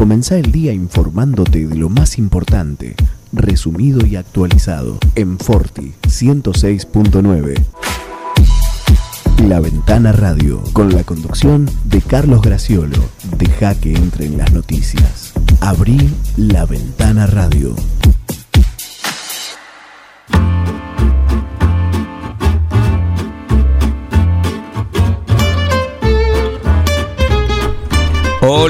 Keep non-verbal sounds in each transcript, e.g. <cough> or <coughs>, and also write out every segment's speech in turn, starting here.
Comenzá el día informándote de lo más importante, resumido y actualizado en Forti 106.9. La Ventana Radio, con la conducción de Carlos Graciolo. Deja que entren las noticias. Abrí La Ventana Radio.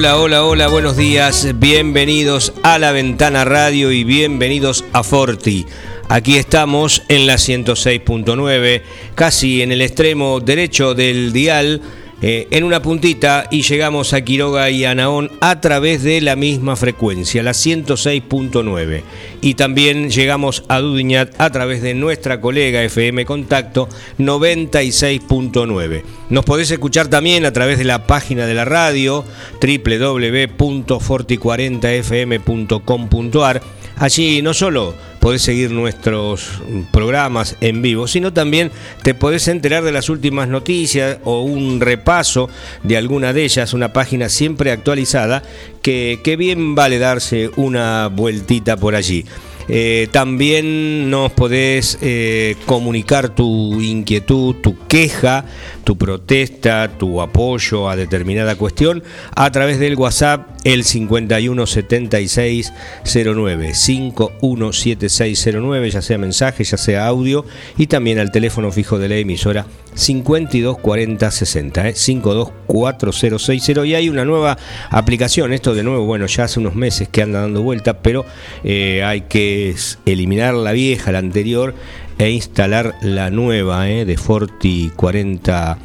Hola, hola, hola, buenos días, bienvenidos a la Ventana Radio y bienvenidos a Forti. Aquí estamos en la 106.9, casi en el extremo derecho del dial eh, en una puntita y llegamos a Quiroga y a Naón a través de la misma frecuencia, la 106.9. Y también llegamos a Dudiñat a través de nuestra colega FM Contacto 96.9. Nos podés escuchar también a través de la página de la radio www.forti40fm.com.ar. Allí no solo podés seguir nuestros programas en vivo, sino también te podés enterar de las últimas noticias o un repaso de alguna de ellas, una página siempre actualizada, que, bien vale darse una vueltita por allí. Eh, también nos podés eh, comunicar tu inquietud, tu queja, tu protesta, tu apoyo a determinada cuestión a través del WhatsApp el 517609 517609 ya sea mensaje, ya sea audio y también al teléfono fijo de la emisora 524060 ¿eh? 524060 y hay una nueva aplicación, esto de nuevo, bueno, ya hace unos meses que anda dando vuelta, pero eh, hay que eliminar la vieja, la anterior e instalar la nueva ¿eh? de Forti 40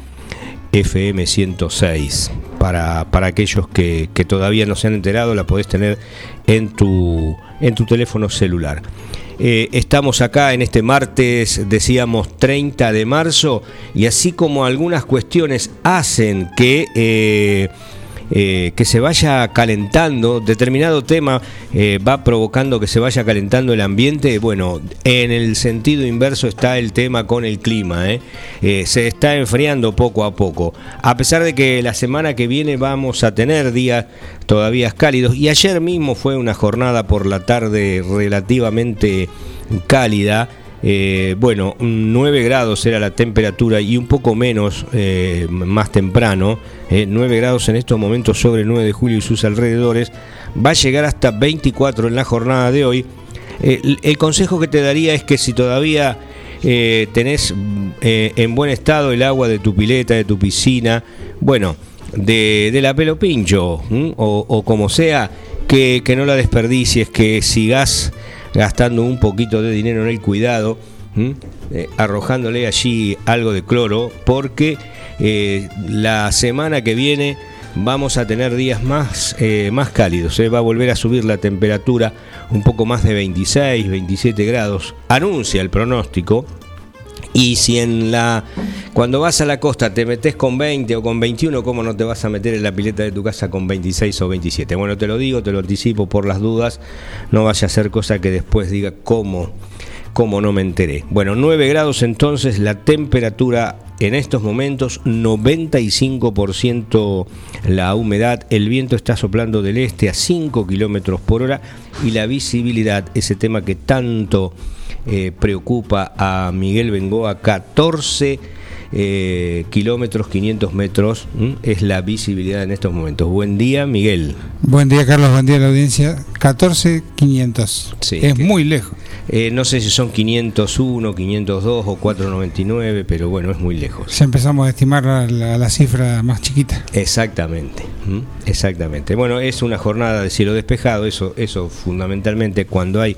FM 106. Para, para aquellos que, que, todavía no se han enterado, la podés tener en tu, en tu teléfono celular. Eh, estamos acá en este martes, decíamos 30 de marzo, y así como algunas cuestiones hacen que... Eh, eh, que se vaya calentando, determinado tema eh, va provocando que se vaya calentando el ambiente, bueno, en el sentido inverso está el tema con el clima, ¿eh? se está enfriando poco a poco, a pesar de que la semana que viene vamos a tener días todavía cálidos, y ayer mismo fue una jornada por la tarde relativamente cálida, bueno, 9 grados era la temperatura y un poco menos más temprano, 9 eh, grados en estos momentos sobre el 9 de julio y sus alrededores, va a llegar hasta 24 en la jornada de hoy. el consejo que te daría es que si todavía tenés en buen estado el agua de tu pileta, de tu piscina, bueno, de, la pelo pincho o, como sea, que no la desperdicies, que sigas gastando un poquito de dinero en el cuidado, eh, arrojándole allí algo de cloro, porque eh, la semana que viene vamos a tener días más, eh, más cálidos, va a volver a subir la temperatura un poco más de 26, 27 grados, anuncia el pronóstico, y si en la cuando vas a la costa te metes con 20 o con 21, ¿cómo no te vas a meter en la pileta de tu casa con 26 o 27? Bueno, te lo digo, te lo anticipo por las dudas, no vaya a ser cosa que después diga cómo, cómo no me enteré. Bueno, 9 grados entonces la temperatura en estos momentos, 95% la humedad, el viento está soplando del este a 5 kilómetros por hora y la visibilidad, ese tema que tanto eh, preocupa a Miguel Bengoa, 14 eh, kilómetros, 500 metros, es la visibilidad en estos momentos. Buen día, Miguel. Buen día, Carlos, buen día a la audiencia. 14, 500. es muy lejos. Eh, no sé si son 501, 502 o 499, pero bueno, es muy lejos. Ya empezamos a estimar la, la, cifra más chiquita. Exactamente, exactamente. Bueno, es una jornada de cielo despejado, eso, eso fundamentalmente cuando hay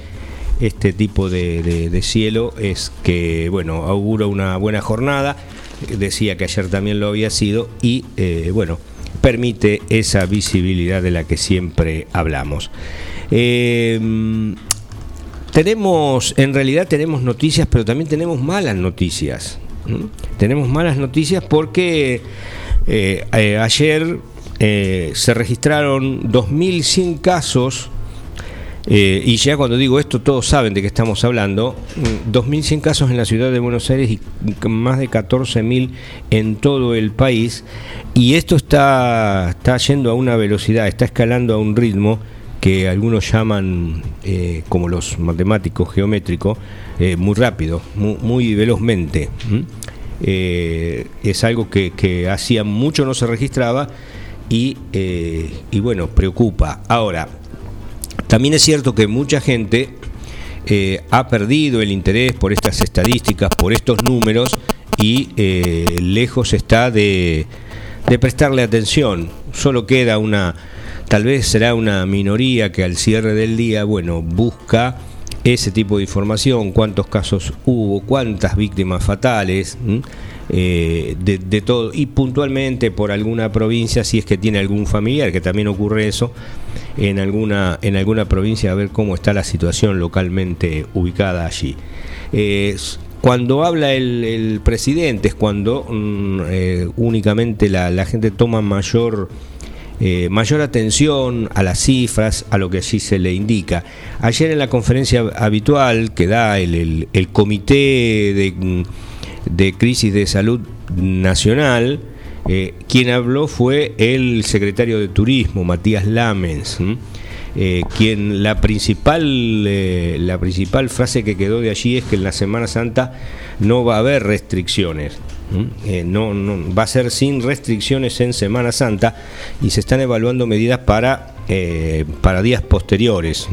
este tipo de, cielo es que, bueno, augura una buena jornada, decía que ayer también lo había sido y, eh, bueno, permite esa visibilidad de la que siempre hablamos. Eh, tenemos, en realidad tenemos noticias, pero también tenemos malas noticias. Tenemos malas noticias porque eh, ayer se registraron 2.100 casos Eh, y ya cuando digo esto, todos saben de qué estamos hablando. 2.100 mm, casos en la ciudad de Buenos Aires y más de 14.000 en todo el país. Y esto está, está yendo a una velocidad, está escalando a un ritmo que algunos llaman, eh, como los matemáticos geométricos, eh, muy rápido, muy, velozmente. es algo que, que, hacía mucho no se registraba y, y bueno, preocupa. Ahora, también es cierto que mucha gente eh, ha perdido el interés por estas estadísticas, por estos números y eh, lejos está de, prestarle atención. Solo queda una, tal vez será una minoría que al cierre del día, bueno, busca ese tipo de información, cuántos casos hubo, cuántas víctimas fatales. Eh, de, todo y puntualmente por alguna provincia si es que tiene algún familiar que también ocurre eso en alguna en alguna provincia a ver cómo está la situación localmente ubicada allí cuando habla el, presidente es cuando mm, eh, únicamente la, gente toma mayor eh, mayor atención a las cifras, a lo que allí se le indica. Ayer en la conferencia habitual que da el, comité de mm, de crisis de salud nacional, eh, quien habló fue el secretario de Turismo, Matías Lamens, eh, quien la principal, la principal frase que quedó de allí es que en la Semana Santa no va a haber restricciones. No, no, va a ser sin restricciones en Semana Santa y se están evaluando medidas para, para días posteriores.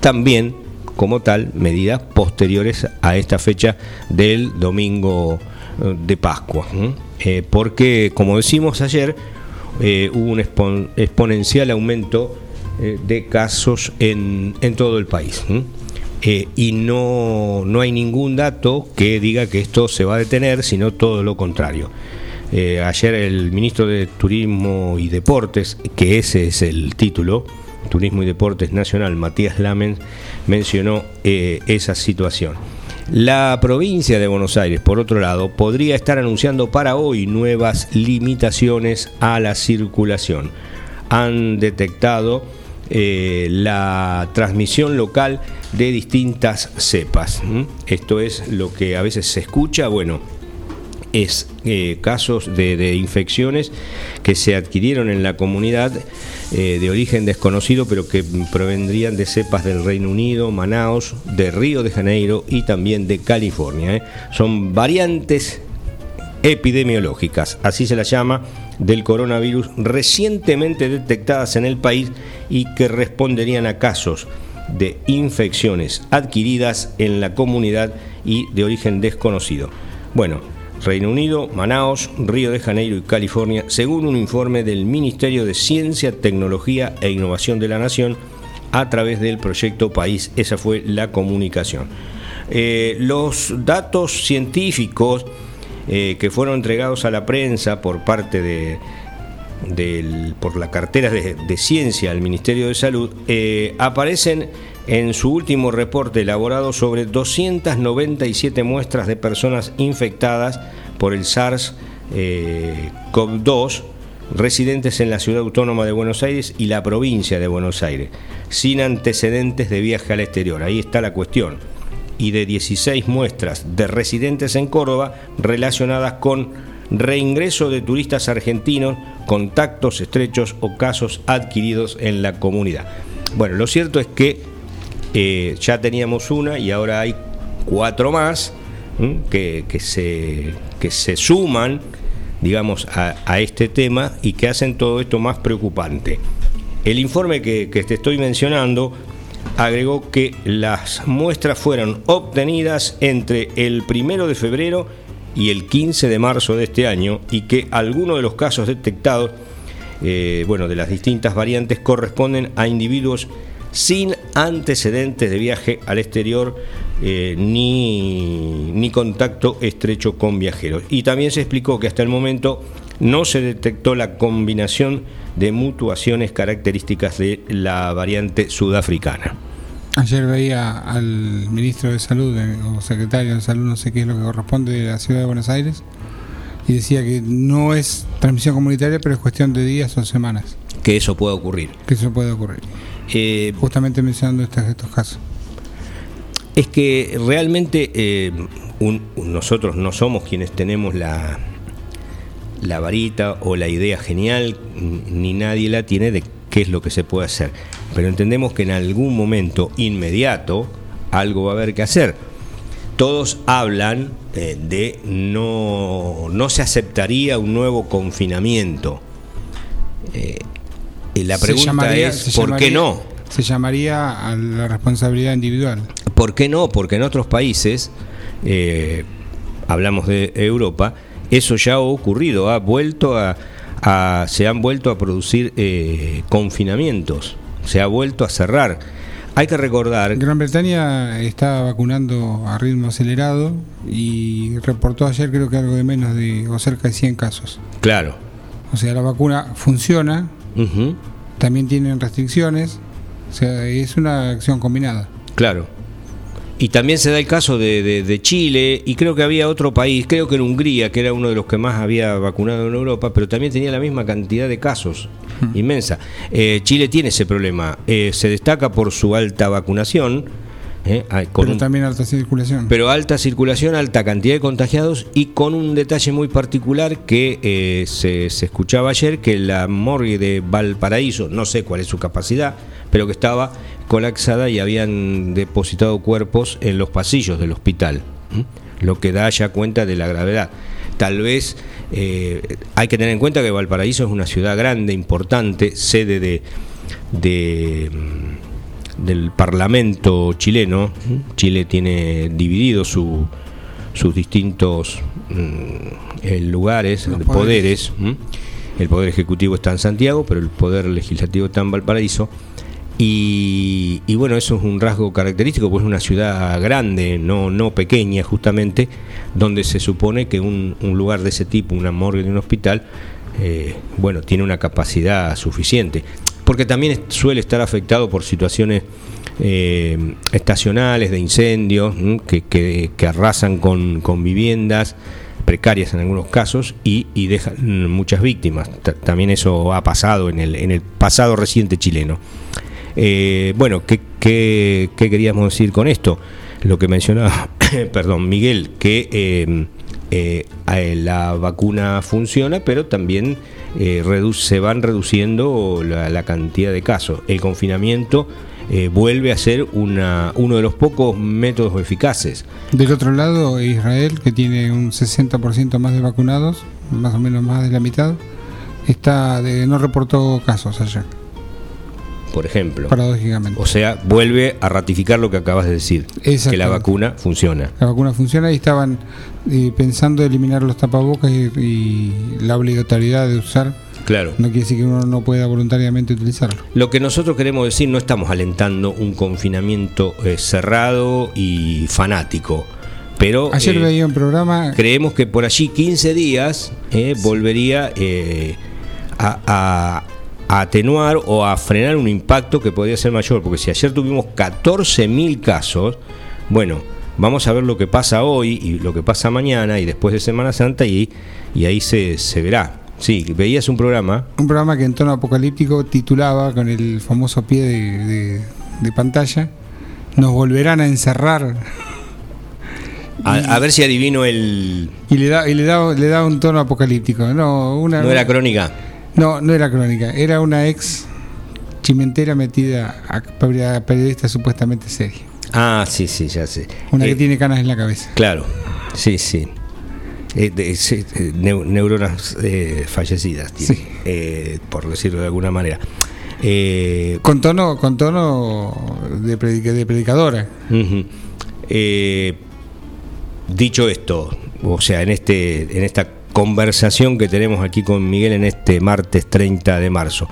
También como tal medidas posteriores a esta fecha del domingo eh, de Pascua. Eh, porque, como decimos ayer, eh, hubo un exponencial aumento de casos en, en, todo el país. Y no, no hay ningún dato que diga que esto se va a detener, sino todo lo contrario. ayer el ministro de Turismo y Deportes, que ese es el título, Turismo y Deportes Nacional, Matías Lamen, mencionó eh, esa situación. La provincia de Buenos Aires, por otro lado, podría estar anunciando para hoy nuevas limitaciones a la circulación. Han detectado eh, la transmisión local de distintas cepas. Esto es lo que a veces se escucha, bueno, es eh, casos de, infecciones que se adquirieron en la comunidad eh, de origen desconocido, pero que provendrían de cepas del Reino Unido, Manaus, de Río de Janeiro y también de California. Son variantes epidemiológicas, así se las llama, del coronavirus recientemente detectadas en el país y que responderían a casos de infecciones adquiridas en la comunidad y de origen desconocido. Bueno, Reino Unido, Manaos, Río de Janeiro y California, según un informe del Ministerio de Ciencia, Tecnología e Innovación de la Nación a través del proyecto País. Esa fue la comunicación. Eh, los datos científicos eh, que fueron entregados a la prensa por parte de, por la cartera de, ciencia del Ministerio de Salud eh, aparecen en su último reporte elaborado sobre 297 muestras de personas infectadas por el SARS-CoV-2 residentes en la ciudad autónoma de Buenos Aires y la provincia de Buenos Aires, sin antecedentes de viaje al exterior. Ahí está la cuestión. Y de 16 muestras de residentes en Córdoba relacionadas con reingreso de turistas argentinos, contactos estrechos o casos adquiridos en la comunidad. Bueno, lo cierto es que eh, ya teníamos una y ahora hay cuatro más que, se, que se suman, digamos, a, este tema y que hacen todo esto más preocupante. El informe que, que te estoy mencionando agregó que las muestras fueron obtenidas entre el primero de febrero y el 15 de marzo de este año y que algunos de los casos detectados, eh, bueno, de las distintas variantes corresponden a individuos sin antecedentes de viaje al exterior eh, ni, ni contacto estrecho con viajeros. Y también se explicó que hasta el momento no se detectó la combinación de mutuaciones características de la variante sudafricana. Ayer veía al ministro de Salud o secretario de Salud, no sé qué es lo que corresponde de la ciudad de Buenos Aires, y decía que no es transmisión comunitaria, pero es cuestión de días o semanas. que eso pueda ocurrir. Que eso puede ocurrir. Eh, Justamente mencionando estos, estos casos. es que realmente eh, un- nosotros no somos quienes tenemos la, la varita o la idea genial, ni nadie la tiene de qué es lo que se puede hacer. Pero entendemos que en algún momento inmediato algo va a haber que hacer. Todos hablan eh, de no, no se aceptaría un nuevo confinamiento. Eh, y la pregunta llamaría- es, ¿por qué no? Se llamaría a la responsabilidad individual. ¿Por qué no? Porque en otros países, eh, hablamos de Europa, eso ya ha ocurrido, ha vuelto a, a- se han vuelto a producir eh, confinamientos, se ha vuelto a cerrar. Hay que recordar, Gran Bretaña está vacunando a ritmo acelerado y reportó ayer creo que algo de menos de o cerca de 100 casos. claro, O sea, la vacuna funciona, también tienen restricciones, o sea, es una acción combinada. claro. Y también se da el caso de, de- de Chile, y creo que había otro país, creo que en Hungría, que era uno de los que más había vacunado en Europa, pero también tenía la misma cantidad de casos, inmensa. Eh, Chile tiene ese problema, eh, se destaca por su alta vacunación, eh, ah, con pero también alta circulación. pero alta circulación, alta cantidad de contagiados y con un detalle muy particular que eh, se, se escuchaba ayer, que la morgue de Valparaíso, no sé cuál es su capacidad, pero que estaba colapsada y habían depositado cuerpos en los pasillos del hospital, lo que da ya cuenta de la gravedad. Tal vez eh, hay que tener en cuenta que Valparaíso es una ciudad grande, importante, sede de, de, del Parlamento chileno. Chile tiene dividido su- sus distintos mm, eh, lugares, Los poderes. ¿m? El poder ejecutivo está en Santiago, pero el poder legislativo está en Valparaíso. Y, y bueno, eso es un rasgo característico, pues es una ciudad grande, no, no pequeña justamente, donde se supone que un, un lugar de ese tipo, una morgue de un hospital, eh, bueno, tiene una capacidad suficiente. Porque también suele estar afectado por situaciones eh, estacionales de incendios que, arrasan con, viviendas precarias en algunos casos y, dejan muchas víctimas. Ta- También eso ha pasado en el, en el pasado reciente chileno. Eh, bueno, ¿qué, qué, qué queríamos decir con esto? Lo que mencionaba, <coughs> perdón, Miguel, que eh, eh, eh, la vacuna funciona, pero también eh, se van reduciendo la, la cantidad de casos. El confinamiento eh, vuelve a ser una, uno de los pocos métodos eficaces. Del otro lado, Israel, que tiene un 60% más de vacunados, más o menos más de la mitad, está de, no reportó casos ayer, Por ejemplo. paradójicamente. O sea, vuelve a ratificar lo que acabas de decir, que la vacuna funciona. La vacuna funciona y estaban eh, pensando eliminar los tapabocas y, y la obligatoriedad de usar. Claro. No quiere decir que uno no pueda voluntariamente utilizarlo. Lo que nosotros queremos decir, no estamos alentando un confinamiento eh, cerrado y fanático, pero Ayer eh, veía un programa creemos que por allí 15 días eh, volvería eh, a, a- a atenuar o a frenar un impacto que podría ser mayor, porque si ayer tuvimos 14.000 casos, bueno, vamos a ver lo que pasa hoy y lo que pasa mañana y después de Semana Santa y, y ahí se, se verá. Sí, veías un programa, un programa que en tono apocalíptico titulaba con el famoso pie de, de- de pantalla nos volverán a encerrar a, a ver si adivino el... y le da y le da le da un tono apocalíptico no una No era crónica. No no era crónica era una ex chimentera metida a, periodista supuestamente seria Ah, sí, sí, ya sé. una Eh, que tiene canas en la cabeza Claro, sí, sí. Eh, de- sí, eh, neu- neuronas eh, fallecidas, tiene, Sí. eh, por decirlo de alguna manera. Eh, con tono con tono de, predica- de predicadora. Eh, dicho esto, o sea, en este, en esta conversación que tenemos aquí con Miguel en este martes 30 de marzo,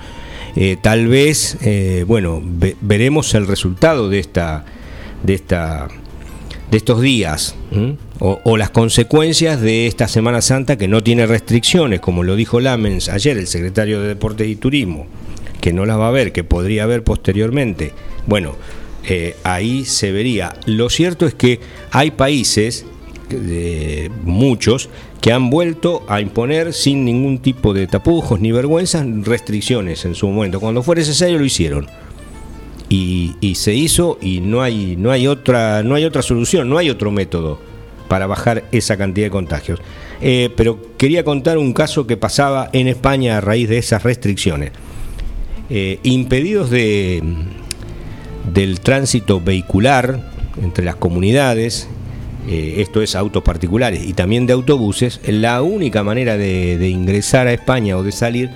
eh, tal vez, eh, bueno, ve- veremos el resultado de esta, de esta de estos días o, las consecuencias de esta Semana Santa que no tiene restricciones, como lo dijo Lamens ayer, el secretario de Deportes y Turismo, que no las va a haber, que podría haber posteriormente. Bueno, eh, ahí se vería. Lo cierto es que hay países muchos, que han vuelto a imponer sin ningún tipo de tapujos ni vergüenzas restricciones en su momento. Cuando fue necesario lo hicieron. Y, se hizo y no hay, no, hay otra, no hay otra solución, no hay otro método para bajar esa cantidad de contagios. Eh, pero quería contar un caso que pasaba en España a raíz de esas restricciones. Eh, impedidos de, del tránsito vehicular entre las comunidades, eh, esto es autos particulares y también de autobuses, la única manera de, ingresar a España o de salir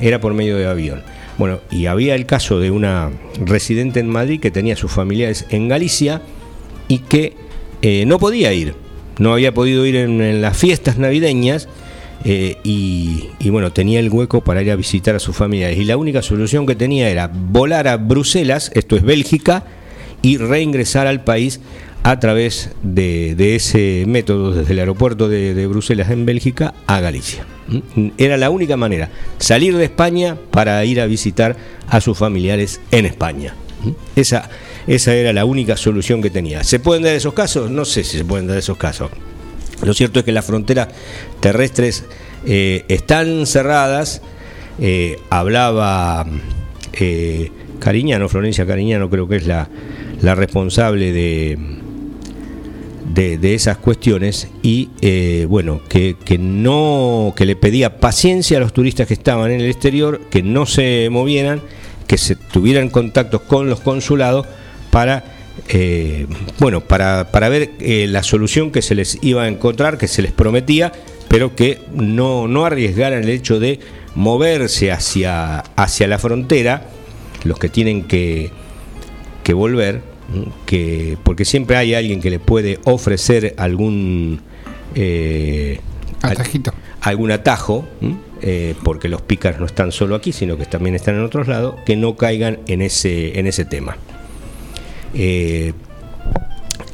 era por medio de avión. Bueno, y había el caso de una residente en Madrid que tenía sus familiares en Galicia y que eh, no podía ir, no había podido ir en, en las fiestas navideñas eh, y, y, bueno, tenía el hueco para ir a visitar a sus familiares. Y la única solución que tenía era volar a Bruselas, esto es Bélgica, y reingresar al país a través de, ese método desde el aeropuerto de, Bruselas en Bélgica a Galicia. Era la única manera, salir de España para ir a visitar a sus familiares en España. Esa, esa era la única solución que tenía. ¿Se pueden dar esos casos? No sé si se pueden dar esos casos. Lo cierto es que las fronteras terrestres eh, están cerradas. Eh, hablaba eh, Cariñano, Florencia Cariñano, creo que es la, la responsable de, de, esas cuestiones y eh, bueno que, que, no que le pedía paciencia a los turistas que estaban en el exterior que no se movieran que se tuvieran contactos con los consulados para eh, bueno para, para ver eh, la solución que se les iba a encontrar que se les prometía pero que no, no arriesgaran el hecho de moverse hacia, hacia la frontera los que tienen que, que volver que porque siempre hay alguien que le puede ofrecer algún eh, Atajito. algún atajo eh, porque los pícaros no están solo aquí sino que también están en otros lados que no caigan en ese en ese tema eh,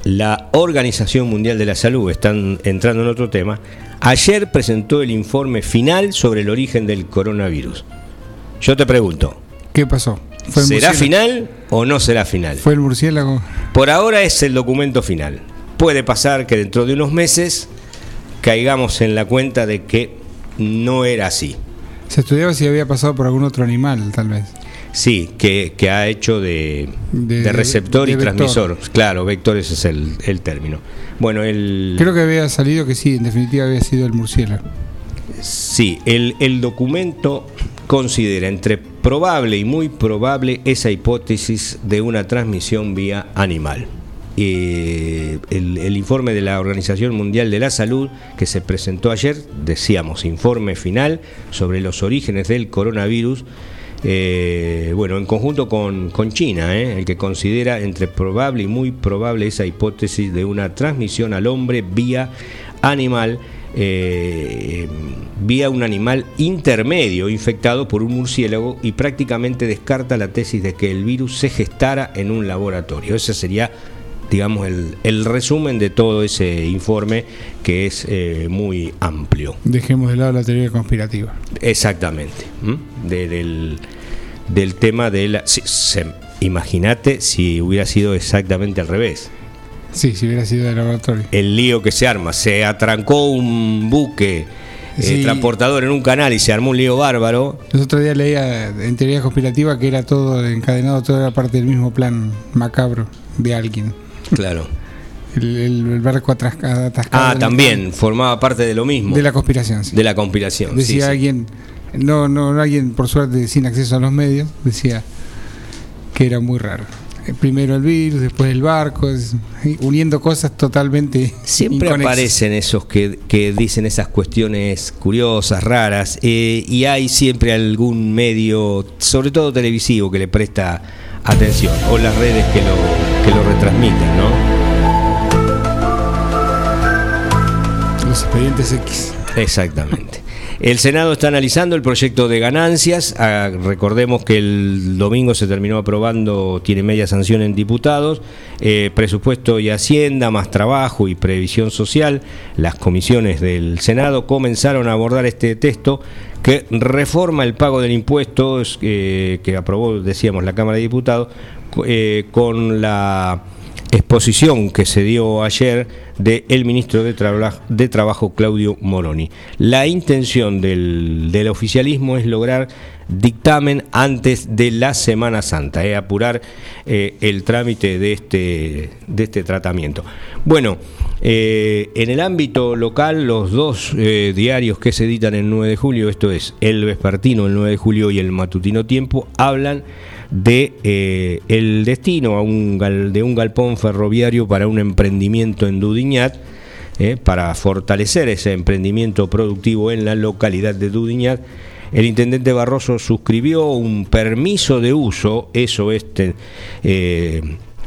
la Organización Mundial de la Salud están entrando en otro tema ayer presentó el informe final sobre el origen del coronavirus yo te pregunto ¿qué pasó? ¿Será final o no será final? ¿Fue el murciélago? Por ahora es el documento final. Puede pasar que dentro de unos meses caigamos en la cuenta de que no era así. Se estudiaba si había pasado por algún otro animal, tal vez. Sí, que, que ha hecho de, de, de receptor de, y transmisor. Claro, vector ese es el, el, término. Bueno, el... Creo que había salido que sí, en definitiva había sido el murciélago. Sí, el, el documento considera entre probable y muy probable esa hipótesis de una transmisión vía animal. Eh, el, informe de la Organización Mundial de la Salud que se presentó ayer, decíamos, informe final sobre los orígenes del coronavirus, eh, bueno, en conjunto con, con China, eh, el que considera entre probable y muy probable esa hipótesis de una transmisión al hombre vía animal eh, vía un animal intermedio infectado por un murciélago y prácticamente descarta la tesis de que el virus se gestara en un laboratorio. Ese sería, digamos, el, el resumen de todo ese informe que es eh, muy amplio. Dejemos de lado la teoría conspirativa. Exactamente. De, del, del, tema de la... Si, Imagínate si hubiera sido exactamente al revés. Sí, si hubiera sido de laboratorio. El lío que se arma. Se atrancó un buque sí. eh, transportador en un canal y se armó un lío bárbaro. Los otros días leía en teoría conspirativa que era todo encadenado, todo era parte del mismo plan macabro de alguien. Claro. <laughs> El, el, el barco atascado. Ah, también, formaba parte de lo mismo. De la conspiración, sí. De la conspiración. Decía sí, alguien, no, no, no alguien por suerte sin acceso a los medios, decía que era muy raro primero el virus, después el barco, uniendo cosas totalmente. Siempre inconexas. aparecen esos que, que, dicen esas cuestiones curiosas, raras, eh, y hay siempre algún medio, sobre todo televisivo, que le presta atención, o las redes que lo, que lo retransmiten, ¿no? Los expedientes X. Exactamente. El Senado está analizando el proyecto de ganancias. Ah, recordemos que el domingo se terminó aprobando, tiene media sanción en diputados, eh, presupuesto y hacienda, más trabajo y previsión social. Las comisiones del Senado comenzaron a abordar este texto que reforma el pago del impuesto eh, que aprobó, decíamos, la Cámara de Diputados eh, con la exposición que se dio ayer del ministro de, de, Trabajo Claudio Moroni. La intención del, del oficialismo es lograr dictamen antes de la Semana Santa, eh, apurar eh, el trámite de este, de este tratamiento. Bueno, eh, en el ámbito local, los dos diarios que se editan el 9 de julio, esto es el Vespertino el 9 de julio y el Matutino Tiempo, hablan de el destino a un de un galpón ferroviario para un emprendimiento en Dudiñat, para fortalecer ese emprendimiento productivo en la localidad de Dudiñat el intendente Barroso suscribió un permiso de uso, eso es eh,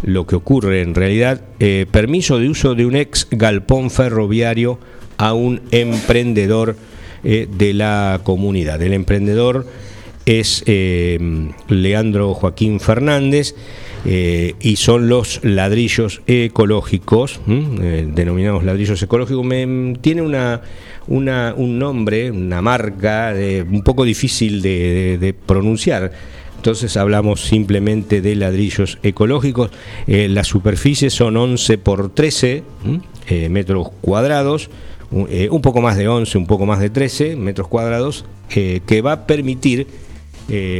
lo que ocurre en realidad, eh, permiso de uso de un ex galpón ferroviario a un emprendedor eh, de la comunidad. El emprendedor es Leandro Joaquín Fernández. y son los ladrillos ecológicos, denominados ladrillos ecológicos. Me, tiene una, un nombre, una marca un poco difícil de, pronunciar. Entonces hablamos simplemente de ladrillos ecológicos. Eh, las superficies son 11 por 13 eh, metros cuadrados, eh, un poco más de 11, un poco más de 13 metros cuadrados, que va a permitir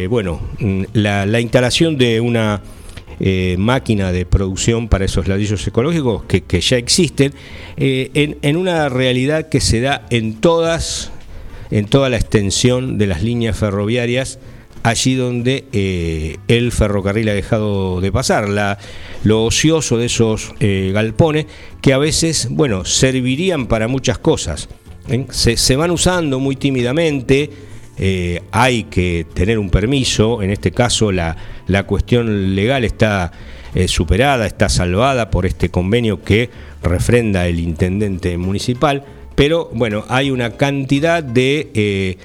bueno, mm, la instalación de una eh, máquina de producción para esos ladrillos ecológicos que, ya existen, eh, en, una realidad que se da en todas, en toda la extensión de las líneas ferroviarias, allí donde eh, el ferrocarril ha dejado de pasar. Lo ocioso de esos galpones, que a veces, bueno, servirían para muchas cosas. Se van usando muy tímidamente, eh, hay que tener un permiso, en este caso la, cuestión legal está eh, superada, está salvada por este convenio que refrenda el intendente municipal, pero bueno, hay una cantidad de... Eh,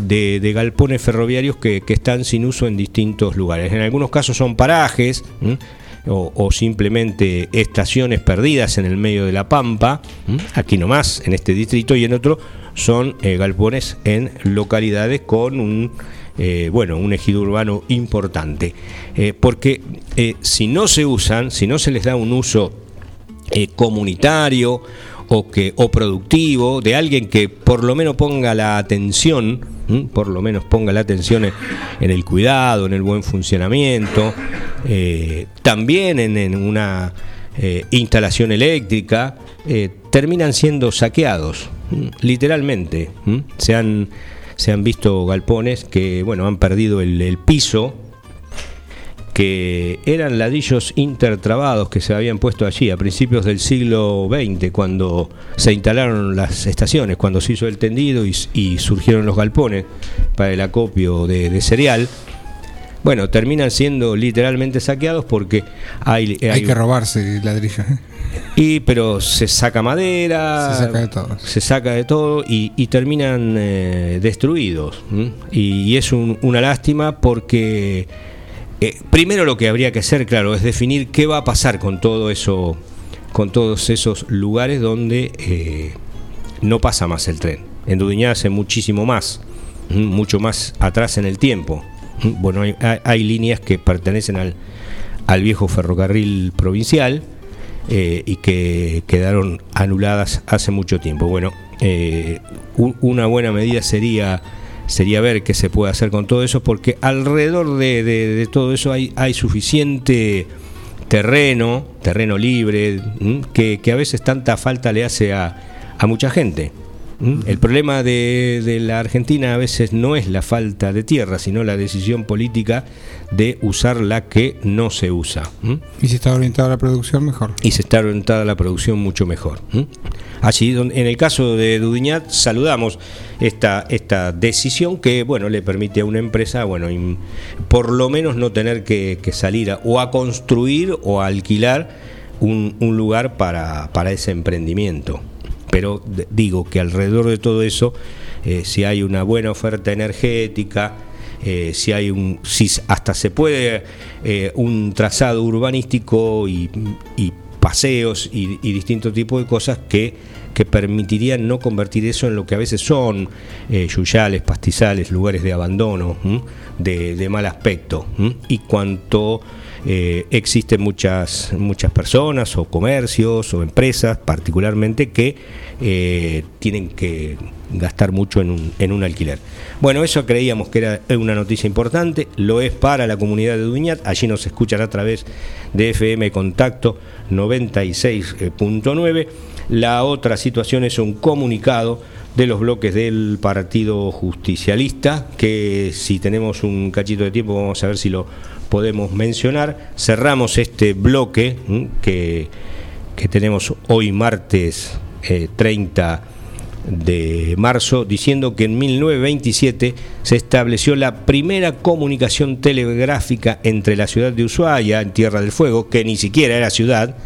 de, galpones ferroviarios que, están sin uso en distintos lugares. En algunos casos son parajes o, o, simplemente estaciones perdidas en el medio de la pampa, aquí nomás, en este distrito, y en otro son eh, galpones en localidades con un eh, bueno, un ejido urbano importante. Eh, porque si no se usan, si no se les da un uso comunitario o, que, o productivo, de alguien que por lo menos ponga la atención, por lo menos ponga la atención en, el cuidado, en el buen funcionamiento, también en, una instalación eléctrica, terminan siendo saqueados literalmente. Se han, se han visto galpones que bueno, han perdido el, piso, que eran ladrillos intertrabados que se habían puesto allí a principios del siglo XX, cuando se instalaron las estaciones, cuando se hizo el tendido y, surgieron los galpones para el acopio de, cereal. Bueno, terminan siendo literalmente saqueados porque hay... Hay, que robarse ladrillos. Y, pero se saca madera, se saca de todo, se saca de todo y, terminan eh, destruidos. Y, es una lástima porque eh, primero lo que habría que hacer, claro, es definir qué va a pasar con todo eso, con todos esos lugares donde eh, no pasa más el tren. En Dudiñá hace muchísimo más, mucho más atrás en el tiempo. Bueno, hay, hay líneas que pertenecen al, al viejo ferrocarril provincial eh, y que quedaron anuladas hace mucho tiempo. Bueno, eh, una buena medida sería sería ver qué se puede hacer con todo eso, porque alrededor de, todo eso hay, hay suficiente terreno, terreno libre, que, a veces tanta falta le hace a, a mucha gente. El problema de, la Argentina a veces no es la falta de tierra, sino la decisión política de usar la que no se usa. Y si está orientada a la producción, mejor. Y se está orientada a la producción mucho mejor. Allí, en el caso de Dudiñat, saludamos esta, esta decisión que bueno le permite a una empresa, bueno, por lo menos no tener que, salir o a construir o a alquilar un, un lugar para, para ese emprendimiento pero digo que alrededor de todo eso, eh, si hay una buena oferta energética, eh, si hay un, si hasta se puede eh, un trazado urbanístico y, paseos y, distintos tipos de cosas que, que, permitirían no convertir eso en lo que a veces son eh, yuyales, pastizales, lugares de abandono, de, mal aspecto. Y cuanto eh, existen muchas, muchas personas o comercios o empresas particularmente que eh, tienen que gastar mucho en un, en un alquiler. Bueno, eso creíamos que era una noticia importante, lo es para la comunidad de Duñat, allí nos escuchan a través de FM Contacto 96.9. La otra situación es un comunicado de los bloques del Partido Justicialista, que si tenemos un cachito de tiempo vamos a ver si lo podemos mencionar. Cerramos este bloque que, que, tenemos hoy martes 30 eh, de marzo, diciendo que en 1927 se estableció la primera comunicación telegráfica entre la ciudad de Ushuaia, en Tierra del Fuego, que ni siquiera era ciudad,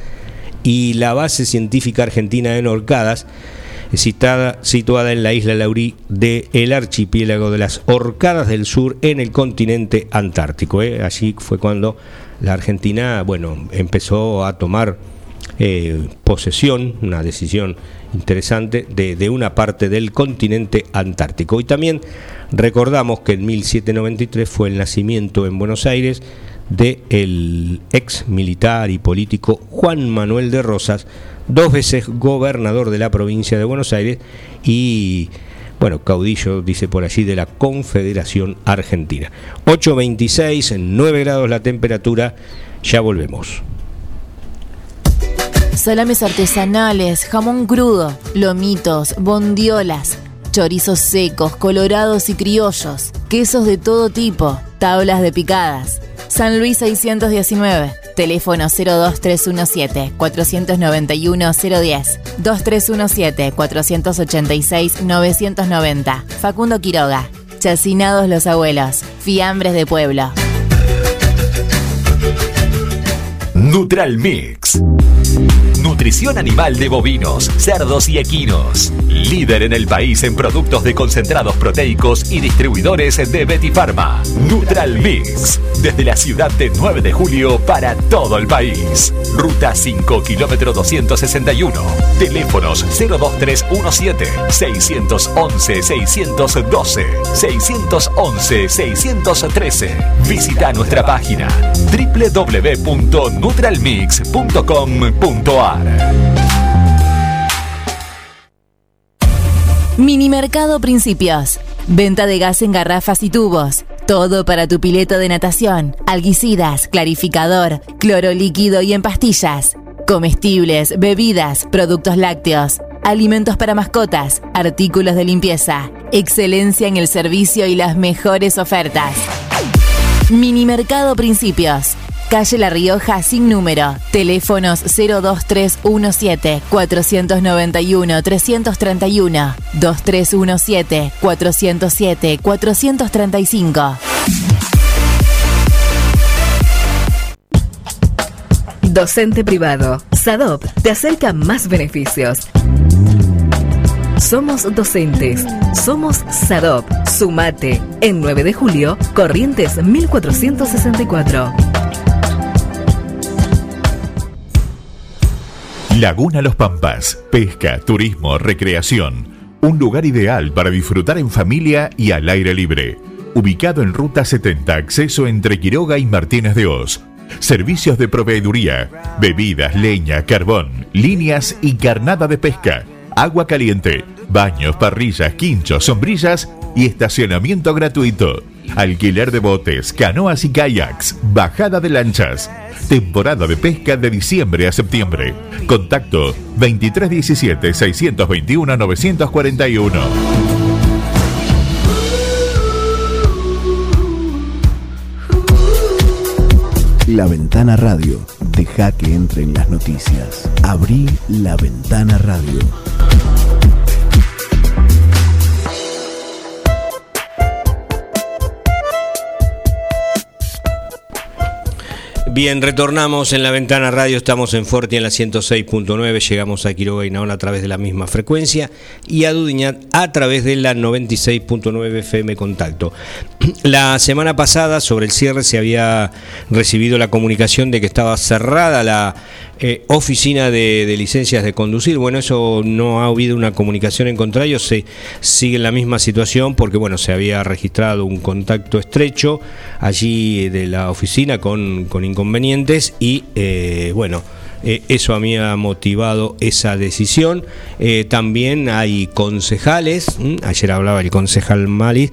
y la base científica argentina de Norcadas, situada en la isla Laurí del archipiélago de las Orcadas del Sur en el continente antártico. ¿eh? Allí fue cuando la Argentina bueno, empezó a tomar eh, posesión, una decisión interesante, de, de, una parte del continente antártico. Y también recordamos que en 1793 fue el nacimiento en Buenos Aires de el ex militar y político Juan Manuel de Rosas, dos veces gobernador de la provincia de Buenos Aires y, bueno, caudillo, dice por allí, de la Confederación Argentina. 8.26, 9 grados la temperatura, ya volvemos. Salames artesanales, jamón crudo, lomitos, bondiolas, chorizos secos, colorados y criollos, quesos de todo tipo, tablas de picadas. San Luis 619 Teléfono 02317 491 010 2317 486 990. Facundo Quiroga. Chacinados los abuelos. Fiambres de pueblo. Neutral Mix. Nutrición animal de bovinos, cerdos y equinos. Líder en el país en productos de concentrados proteicos y distribuidores de Betty Pharma. Neutral Mix. Desde la ciudad de 9 de julio para todo el país. Ruta 5, kilómetro 261. Teléfonos 02317 611 612 611 613. Visita nuestra página www.nutralmix.com.ar. Mini Mercado Principios. Venta de gas en garrafas y tubos. Todo para tu pileto de natación. Alguicidas, clarificador, cloro líquido y en pastillas. Comestibles, bebidas, productos lácteos. Alimentos para mascotas, artículos de limpieza. Excelencia en el servicio y las mejores ofertas. Mini Mercado Principios. Calle La Rioja sin número. Teléfonos 02317 491 331 2317 407 435. Docente privado. SADOP te acerca más beneficios. Somos docentes. Somos SADOP. Sumate. En 9 de julio, Corrientes 1464. Laguna Los Pampas. Pesca, turismo, recreación. Un lugar ideal para disfrutar en familia y al aire libre. Ubicado en Ruta 70, acceso entre Quiroga y Martínez de Oz. Servicios de proveeduría, bebidas, leña, carbón, líneas y carnada de pesca. Agua caliente, baños, parrillas, quinchos, sombrillas y estacionamiento gratuito. Alquiler de botes, canoas y kayaks, bajada de lanchas. Temporada de pesca de diciembre a septiembre. Contacto 2317-621-941. La Ventana Radio. Deja que entren las noticias. Abrí la Ventana Radio. Bien, retornamos en la ventana radio, estamos en Forti en la 106.9, llegamos a Quiroga y Naón a través de la misma frecuencia y a Dudiñat a través de la 96.9 FM Contacto. <clears throat> La semana pasada sobre el cierre se había recibido la comunicación de que estaba cerrada la eh, oficina de, licencias de conducir. Bueno, eso no ha habido una comunicación en contra ellos, se sigue la misma situación porque bueno, se había registrado un contacto estrecho allí de la oficina con, con inconvenientes y eh, bueno, eh, eso a mí ha motivado esa decisión. Eh, también hay concejales, ayer hablaba el concejal Malis,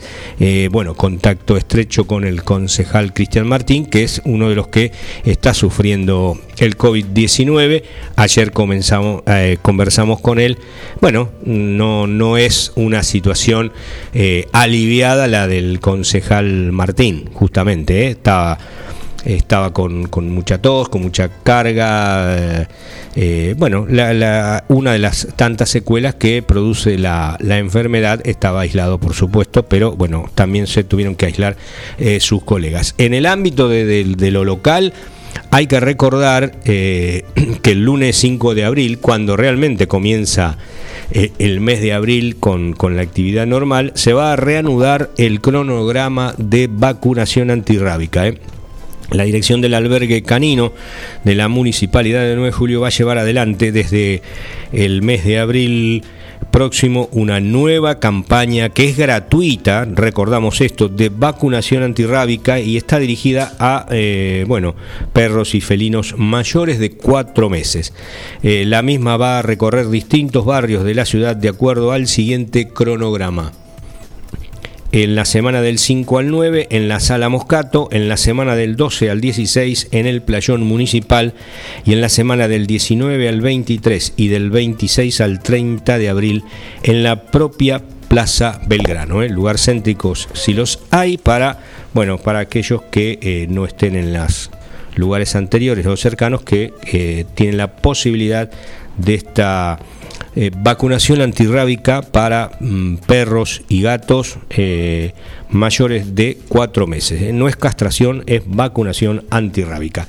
bueno, contacto estrecho con el concejal Cristian Martín, que es uno de los que está sufriendo el COVID-19. Ayer conversamos con él. Bueno, no, no es una situación aliviada la del concejal Martín, justamente. Estaba estaba con, mucha tos, con mucha carga. Eh, eh, bueno, una de las tantas secuelas que produce la, enfermedad estaba aislado, por supuesto, pero bueno, también se tuvieron que aislar eh, sus colegas. En el ámbito de, lo local, hay que recordar <clears throat> que el lunes 5 de abril, cuando realmente comienza el mes de abril con, con, la actividad normal, se va a reanudar el cronograma de vacunación antirrábica. La dirección del albergue canino de la Municipalidad de 9 de Julio va a llevar adelante desde el mes de abril próximo una nueva campaña que es gratuita, recordamos esto, de vacunación antirrábica y está dirigida a eh, bueno, perros y felinos mayores de cuatro meses. Eh, la misma va a recorrer distintos barrios de la ciudad de acuerdo al siguiente cronograma en la semana del 5 al 9 en la Sala Moscato, en la semana del 12 al 16 en el Playón Municipal y en la semana del 19 al 23 y del 26 al 30 de abril en la propia Plaza Belgrano, ¿eh? lugar céntricos si los hay para, bueno, para aquellos que eh, no estén en los lugares anteriores o cercanos que eh, tienen la posibilidad de esta eh, vacunación antirrábica para mm, perros y gatos eh, mayores de cuatro meses. Eh, no es castración, es vacunación antirrábica.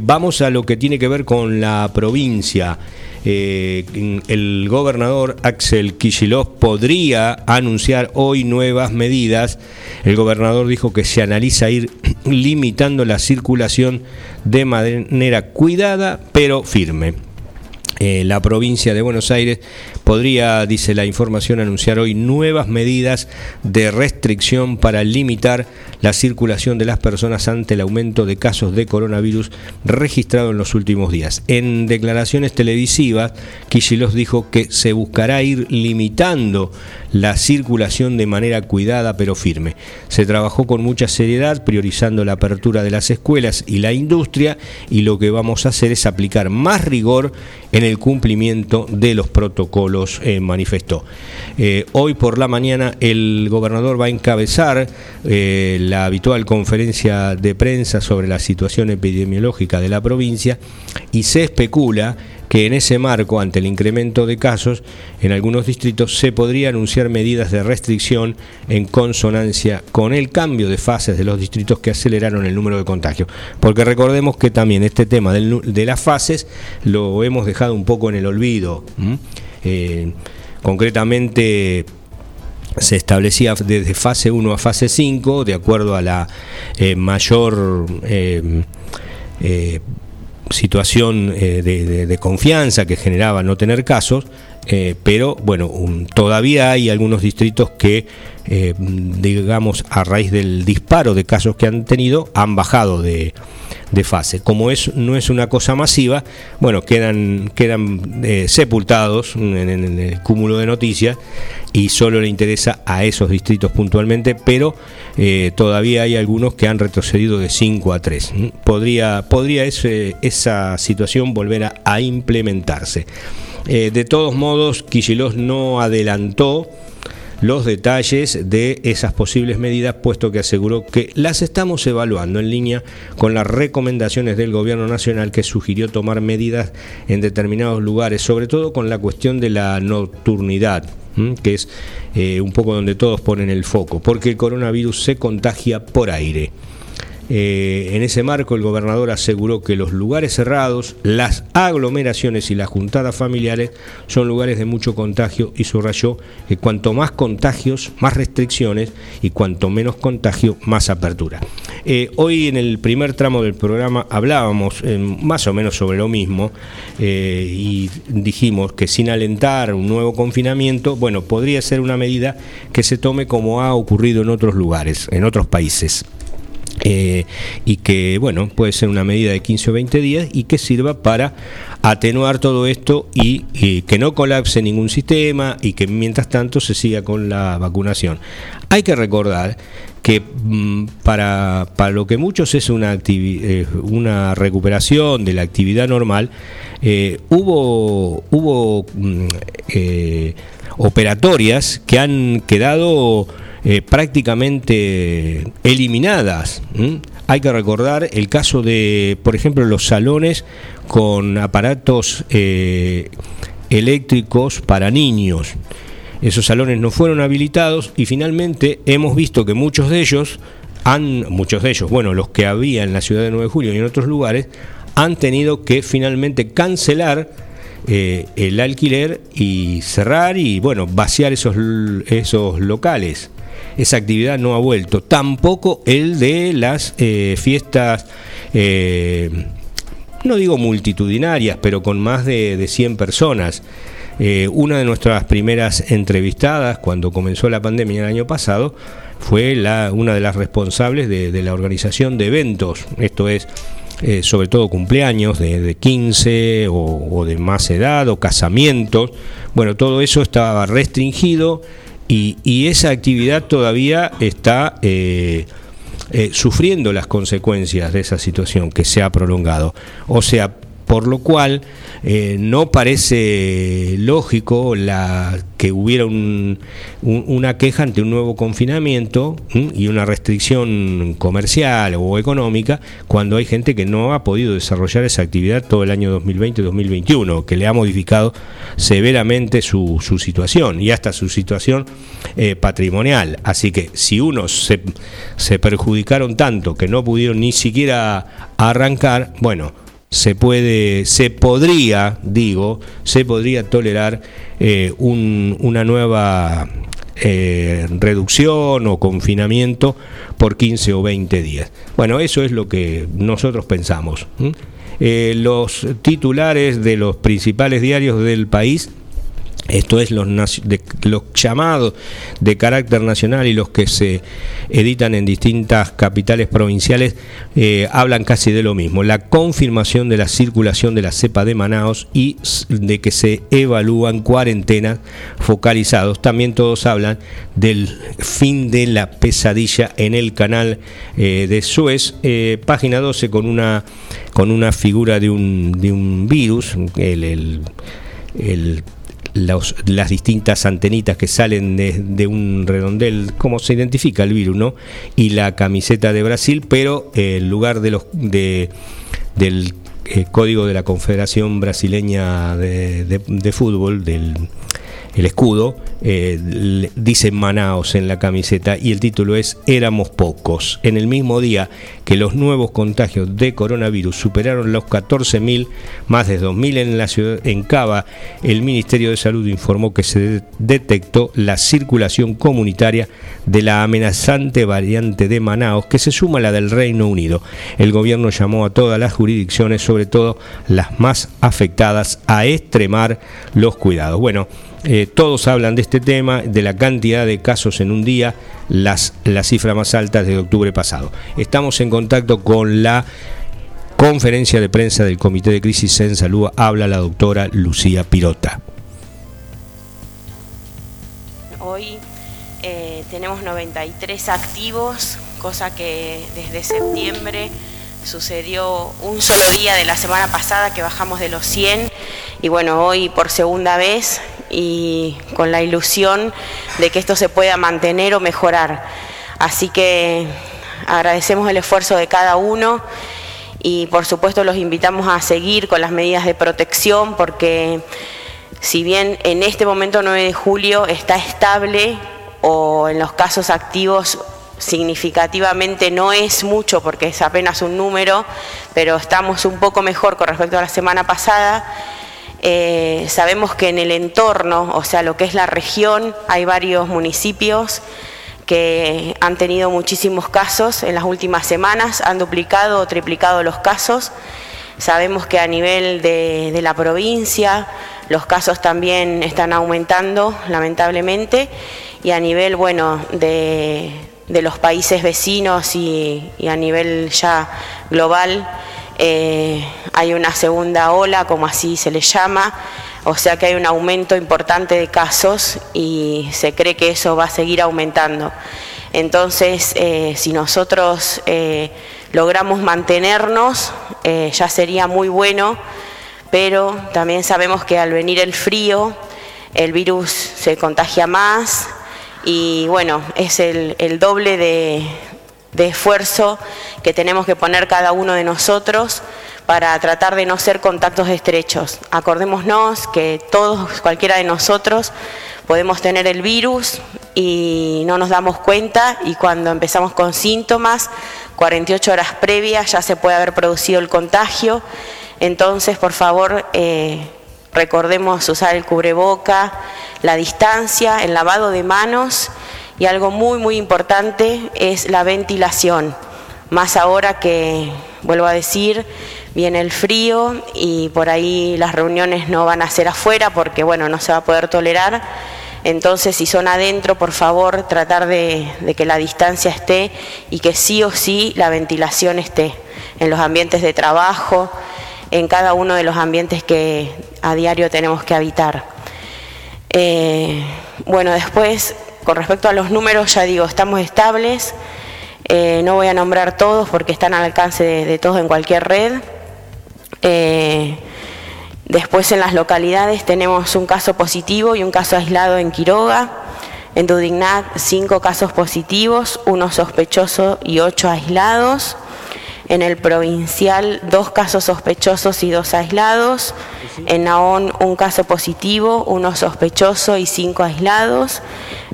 vamos a lo que tiene que ver con la provincia. el gobernador Axel Kicillof podría anunciar hoy nuevas medidas. El gobernador dijo que se analiza ir <clears throat> limitando la circulación de manera cuidada pero firme. Eh, la provincia de Buenos Aires podría, dice la información, anunciar hoy nuevas medidas de restricción para limitar la circulación de las personas ante el aumento de casos de coronavirus registrado en los últimos días. En declaraciones televisivas, Kicillof dijo que se buscará ir limitando la circulación de manera cuidada pero firme. Se trabajó con mucha seriedad, priorizando la apertura de las escuelas y la industria, y lo que vamos a hacer es aplicar más rigor en el cumplimiento de los protocolos, eh, manifestó. Eh, hoy por la mañana el gobernador va a encabezar eh, la habitual conferencia de prensa sobre la situación epidemiológica de la provincia y se especula que en ese marco, ante el incremento de casos en algunos distritos, se podría anunciar medidas de restricción en consonancia con el cambio de fases de los distritos que aceleraron el número de contagios. Porque recordemos que también este tema de las fases lo hemos dejado un poco en el olvido. Eh, concretamente se establecía desde fase 1 a fase 5, de acuerdo a la eh, mayor eh, situación de, confianza que generaba no tener casos, pero bueno, todavía hay algunos distritos que, digamos, a raíz del disparo de casos que han tenido, han bajado de, de fase. Como es, no es una cosa masiva, bueno, quedan, quedan sepultados en, en, el cúmulo de noticias y solo le interesa a esos distritos puntualmente, pero eh, todavía hay algunos que han retrocedido de 5 a 3. ¿Mm? Podría, podría esa situación volver a, implementarse. Eh, de todos modos, Kicillof no adelantó los detalles de esas posibles medidas, puesto que aseguró que las estamos evaluando en línea con las recomendaciones del Gobierno Nacional que sugirió tomar medidas en determinados lugares, sobre todo con la cuestión de la nocturnidad que es eh, un poco donde todos ponen el foco, porque el coronavirus se contagia por aire. Eh, en ese marco, el gobernador aseguró que los lugares cerrados, las aglomeraciones y las juntadas familiares son lugares de mucho contagio y subrayó que cuanto más contagios, más restricciones y cuanto menos contagio, más apertura. Eh, hoy en el primer tramo del programa hablábamos eh, más o menos sobre lo mismo y dijimos que sin alentar un nuevo confinamiento, bueno, podría ser una medida que se tome como ha ocurrido en otros lugares, en otros países. Eh, y que, bueno, puede ser una medida de 15 o 20 días y que sirva para atenuar todo esto y, que no colapse ningún sistema y que mientras tanto se siga con la vacunación. Hay que recordar que mm, para, para, lo que muchos es una, eh, una recuperación de la actividad normal, eh, hubo, hubo mm, operatorias que han quedado eh, prácticamente eliminadas. Hay que recordar el caso de, por ejemplo, los salones con aparatos eh, eléctricos para niños. Esos salones no fueron habilitados y finalmente hemos visto que muchos de ellos han, muchos de ellos, bueno, los que había en la ciudad de 9 de julio y en otros lugares, han tenido que finalmente cancelar eh, el alquiler y cerrar y bueno, vaciar esos, esos locales esa actividad no ha vuelto. Tampoco el de las eh, fiestas, eh, no digo multitudinarias, pero con más de, 100 personas. Eh, una de nuestras primeras entrevistadas cuando comenzó la pandemia el año pasado fue la, una de las responsables de, la organización de eventos, esto es sobre todo cumpleaños de, 15 o, o, de más edad o casamientos. Bueno, todo eso estaba restringido y, esa actividad todavía está eh, eh, sufriendo las consecuencias de esa situación que se ha prolongado. O sea, por lo cual eh, no parece lógico la, que hubiera una queja ante un nuevo confinamiento y una restricción comercial o económica cuando hay gente que no ha podido desarrollar esa actividad todo el año 2020-2021, que le ha modificado severamente su, situación y hasta su situación eh, patrimonial. Así que si unos se, se perjudicaron tanto que no pudieron ni siquiera arrancar, bueno, se puede, se podría, digo, se podría tolerar eh, una nueva eh, reducción o confinamiento por 15 o 20 días. Bueno, eso es lo que nosotros pensamos. Eh, los titulares de los principales diarios del país esto es los, llamados de carácter nacional y los que se editan en distintas capitales provinciales eh, hablan casi de lo mismo. La confirmación de la circulación de la cepa de Manaos y de que se evalúan cuarentenas focalizados. También todos hablan del fin de la pesadilla en el canal eh, de Suez. Eh, página 12 con una, con una figura de un, de un virus, el, el las distintas antenitas que salen de, un redondel, cómo se identifica el virus, ¿no? Y la camiseta de Brasil, pero el lugar de los de, del eh, código de la Confederación Brasileña de Fútbol, del el escudo, eh, dice Manaos en la camiseta y el título es Éramos pocos. En el mismo día que los nuevos contagios de coronavirus superaron los 14.000, más de 2.000 en la ciudad, en Cava, el Ministerio de Salud informó que se detectó la circulación comunitaria de la amenazante variante de Manaos que se suma a la del Reino Unido. El gobierno llamó a todas las jurisdicciones, sobre todo las más afectadas, a extremar los cuidados. Bueno, eh, todos hablan de este tema, de la cantidad de casos en un día, las, las cifras más altas de octubre pasado. Estamos en contacto con la conferencia de prensa del Comité de Crisis en Salud. Habla la doctora Lucía Pirota. Hoy eh, tenemos 93 activos, cosa que desde septiembre sucedió un solo día de la semana pasada que bajamos de los 100 y bueno, hoy por segunda vez y con la ilusión de que esto se pueda mantener o mejorar. Así que agradecemos el esfuerzo de cada uno y por supuesto los invitamos a seguir con las medidas de protección porque si bien en este momento 9 de julio está estable o en los casos activos significativamente no es mucho porque es apenas un número, pero estamos un poco mejor con respecto a la semana pasada. Eh, sabemos que en el entorno, o sea, lo que es la región, hay varios municipios que han tenido muchísimos casos en las últimas semanas, han duplicado o triplicado los casos. Sabemos que a nivel de, la provincia los casos también están aumentando, lamentablemente, y a nivel, bueno, de, los países vecinos y, a nivel ya global, eh, hay una segunda ola, como así se le llama, o sea que hay un aumento importante de casos y se cree que eso va a seguir aumentando. Entonces, eh, si nosotros eh, logramos mantenernos, ya sería muy bueno, pero también sabemos que al venir el frío, el virus se contagia más y bueno, es el, doble de esfuerzo que tenemos que poner cada uno de nosotros para tratar de no ser contactos estrechos. Acordémonos que todos, cualquiera de nosotros, podemos tener el virus y no nos damos cuenta y cuando empezamos con síntomas, 48 horas previas ya se puede haber producido el contagio. Entonces, por favor, eh, recordemos usar el cubreboca, la distancia, el lavado de manos y algo muy, muy importante es la ventilación. Más ahora que, vuelvo a decir, viene el frío y por ahí las reuniones no van a ser afuera porque bueno, no se va a poder tolerar. Entonces, si son adentro, por favor, tratar de, que la distancia esté y que sí o sí la ventilación esté en los ambientes de trabajo, en cada uno de los ambientes que a diario tenemos que habitar. Eh, bueno, después, con respecto a los números, ya digo, estamos estables. Eh, no voy a nombrar todos porque están al alcance de todos en cualquier red. Eh, después en las localidades tenemos un caso positivo y un caso aislado en Quiroga. En Dudignac, cinco casos positivos, uno sospechoso y ocho aislados. En el provincial, dos casos sospechosos y dos aislados. En Naón, un caso positivo, uno sospechoso y cinco aislados.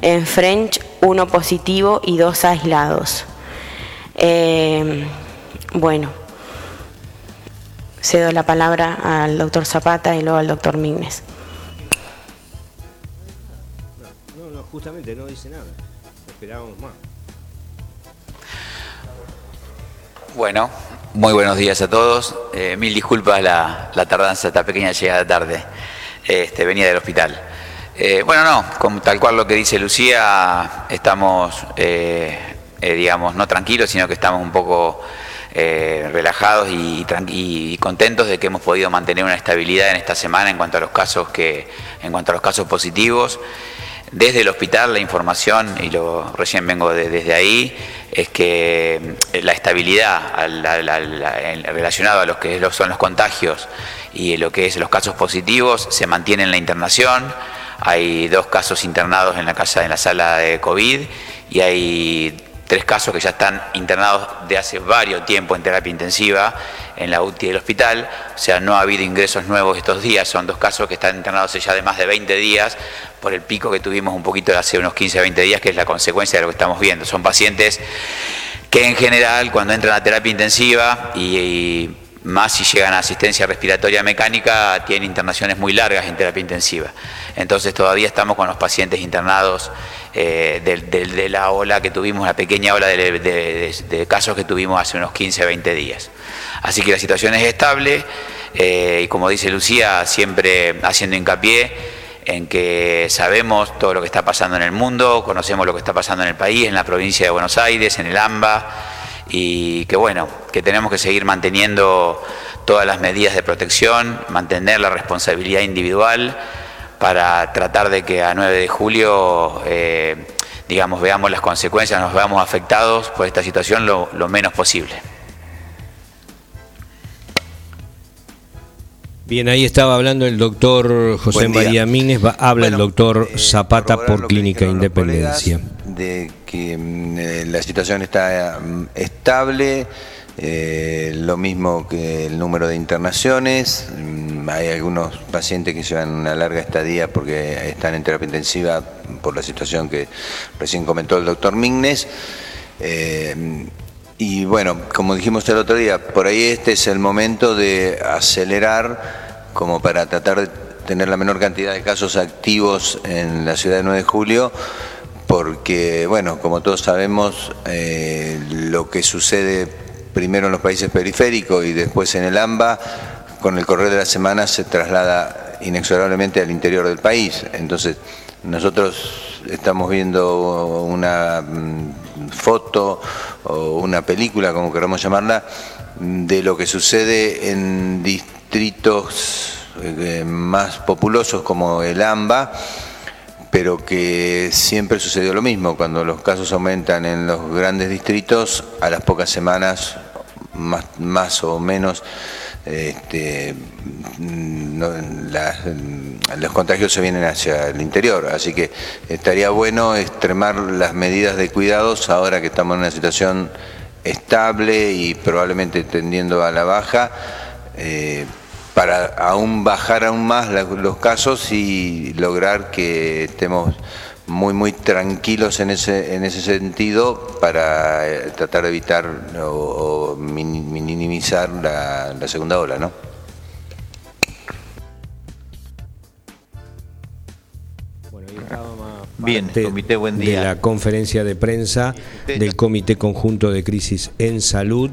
En French, uno positivo y dos aislados. Eh, bueno. Cedo la palabra al doctor Zapata y luego al doctor Mignes. No, no, justamente no dice nada. Esperábamos más. Bueno, muy buenos días a todos. Eh, mil disculpas la, tardanza, esta pequeña llegada tarde. Este, venía del hospital. Eh, bueno, no, como, tal cual lo que dice Lucía, estamos, eh, digamos, no tranquilos, sino que estamos un poco eh, relajados y, contentos de que hemos podido mantener una estabilidad en esta semana en cuanto a los casos que, en cuanto a los casos positivos. Desde el hospital la información, y lo recién vengo desde ahí, es que eh, la estabilidad relacionada a lo que son los contagios y lo que es los casos positivos se mantiene en la internación. Hay dos casos internados en la casa, en la sala de COVID y hay tres casos que ya están internados de hace varios tiempo en terapia intensiva en la UTI del hospital, o sea, no ha habido ingresos nuevos estos días, son dos casos que están internados ya de más de 20 días por el pico que tuvimos un poquito hace unos 15 a 20 días, que es la consecuencia de lo que estamos viendo. Son pacientes que en general cuando entran a terapia intensiva y, más si llegan a asistencia respiratoria mecánica, tienen internaciones muy largas en terapia intensiva. Entonces todavía estamos con los pacientes internados eh, de, la ola que tuvimos, la pequeña ola de, casos que tuvimos hace unos 15, 20 días. Así que la situación es estable eh, y como dice Lucía, siempre haciendo hincapié en que sabemos todo lo que está pasando en el mundo, conocemos lo que está pasando en el país, en la provincia de Buenos Aires, en el AMBA, y que bueno, que tenemos que seguir manteniendo todas las medidas de protección, mantener la responsabilidad individual para tratar de que a 9 de julio, eh, digamos, veamos las consecuencias, nos veamos afectados por esta situación lo, menos posible. Bien, ahí estaba hablando el doctor José María Mínez, habla el doctor eh, Zapata por Clínica Independencia. De que mm, eh, la situación está mm, estable, lo mismo que el número de internaciones, mm, hay algunos pacientes que llevan una larga estadía porque están en terapia intensiva por la situación que recién comentó el doctor Mignes. Y bueno, como dijimos el otro día, por ahí este es el momento de acelerar como para tratar de tener la menor cantidad de casos activos en la ciudad de 9 de julio, porque bueno, como todos sabemos, eh, lo que sucede primero en los países periféricos y después en el AMBA, con el correr de la semana se traslada inexorablemente al interior del país. Entonces, nosotros estamos viendo una mm, foto o una película, como queramos llamarla, de lo que sucede en distritos eh, más populosos como el AMBA, pero que siempre sucedió lo mismo, cuando los casos aumentan en los grandes distritos, a las pocas semanas, más, más o menos, este, los contagios se vienen hacia el interior, así que estaría bueno extremar las medidas de cuidados ahora que estamos en una situación estable y probablemente tendiendo a la baja, eh, para aún bajar aún más los casos y lograr que estemos muy muy tranquilos en ese en ese sentido para eh, tratar de evitar o, minimizar la, la, segunda ola, ¿no? Bien, comité, buen día. De la conferencia de prensa del Comité Conjunto de Crisis en Salud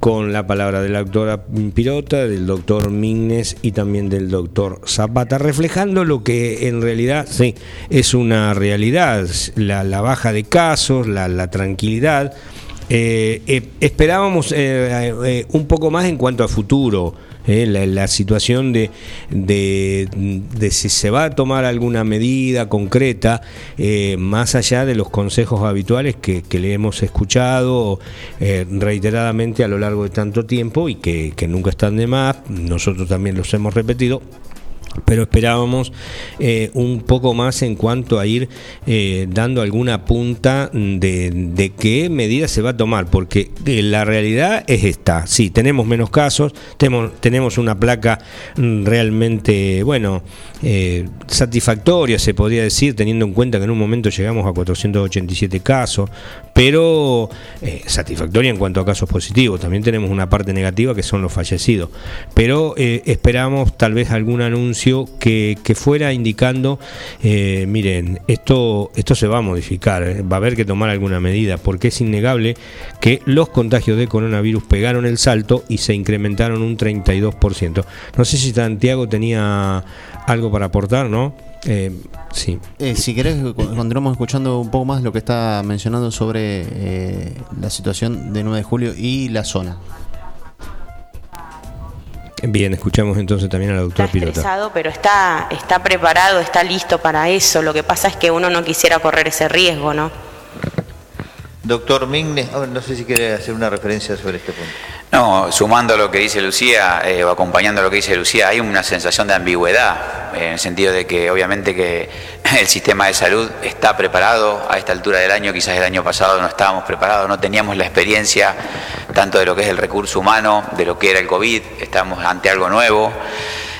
con la palabra de la doctora Pirota, del doctor Mignes y también del doctor Zapata, reflejando lo que en realidad sí, es una realidad, la, baja de casos, la, tranquilidad. Eh, eh, esperábamos eh, un poco más en cuanto a futuro ¿eh? la, situación de, de, si se va a tomar alguna medida concreta, eh, más allá de los consejos habituales que, le hemos escuchado eh, reiteradamente a lo largo de tanto tiempo y que, que nunca están de más, nosotros también los hemos repetido pero esperábamos eh, un poco más en cuanto a ir eh, dando alguna punta de, qué medida se va a tomar, porque eh, la realidad es esta, sí, tenemos menos casos, tenemos, tenemos una placa mm, realmente, bueno, satisfactoria, se podría decir, teniendo en cuenta que en un momento llegamos a 487 casos, pero satisfactoria en cuanto a casos positivos, también tenemos una parte negativa que son los fallecidos, pero esperamos tal vez algún anuncio que, fuera indicando, eh, miren, esto, esto se va a modificar, eh, va a haber que tomar alguna medida, porque es innegable que los contagios de coronavirus pegaron el salto y se incrementaron un 32%. No sé si Santiago tenía algo para aportar, ¿no? Eh, sí. si querés, continuamos escuchando un poco más lo que está mencionando sobre la situación de 9 de julio y la zona. Bien, escuchamos entonces también a la doctora está estresado, pero está, está preparado, está listo para eso. Lo que pasa es que uno no quisiera correr ese riesgo, ¿no? Doctor Mignes, no sé si quiere hacer una referencia sobre este punto. No, sumando lo que dice Lucía, eh, o acompañando lo que dice Lucía, hay una sensación de ambigüedad, en el sentido de que obviamente que <laughs> el sistema de salud está preparado a esta altura del año, quizás el año pasado no estábamos preparados, no teníamos la experiencia tanto de lo que es el recurso humano, de lo que era el COVID, estamos ante algo nuevo.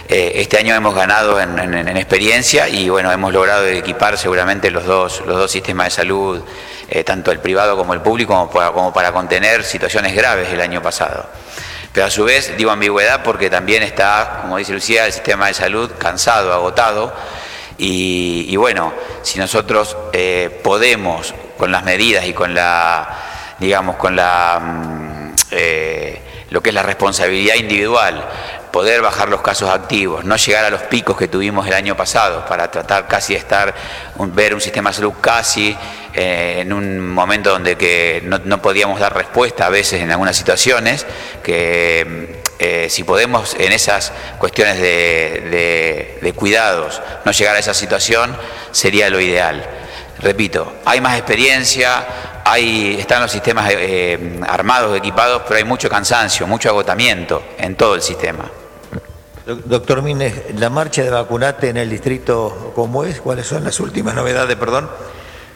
Eh, este año hemos ganado en, experiencia y bueno, hemos logrado equipar seguramente los dos, los dos sistemas de salud, eh, tanto el privado como el público, como para, contener situaciones graves el año pasado. Pero a su vez digo ambigüedad porque también está, como dice Lucía, el sistema de salud cansado, agotado. Y, bueno, si nosotros eh, podemos, con las medidas y con la, digamos, con la... Mm, eh, lo que es la responsabilidad individual, poder bajar los casos activos, no llegar a los picos que tuvimos el año pasado, para tratar casi de estar, ver un sistema de salud casi eh, en un momento donde que no, podíamos dar respuesta a veces en algunas situaciones, que eh, si podemos en esas cuestiones de, de cuidados no llegar a esa situación, sería lo ideal. Repito, hay más experiencia, hay, están los sistemas eh, armados, equipados, pero hay mucho cansancio, mucho agotamiento en todo el sistema. Doctor Mines, la marcha de vacunate en el distrito, ¿cómo es? ¿Cuáles son las últimas novedades, perdón?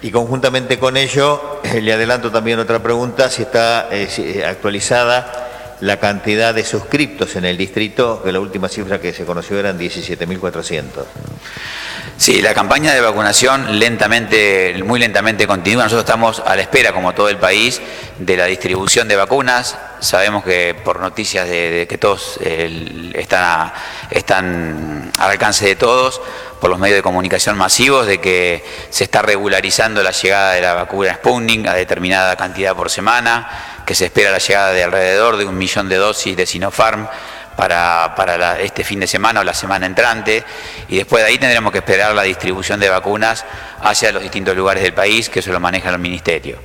Y conjuntamente con ello, eh, le adelanto también otra pregunta, si está eh, actualizada la cantidad de suscriptos en el distrito, que la última cifra que se conoció eran 17.400. Sí, la campaña de vacunación lentamente, muy lentamente continúa. Nosotros estamos a la espera, como todo el país, de la distribución de vacunas. Sabemos que por noticias de, que todos están, están al alcance de todos, por los medios de comunicación masivos, de que se está regularizando la llegada de la vacuna Sputnik a determinada cantidad por semana, que se espera la llegada de alrededor de un millón de dosis de Sinopharm para, este fin de semana o la semana entrante. Y después de ahí tendremos que esperar la distribución de vacunas hacia los distintos lugares del país, que eso lo maneja el Ministerio.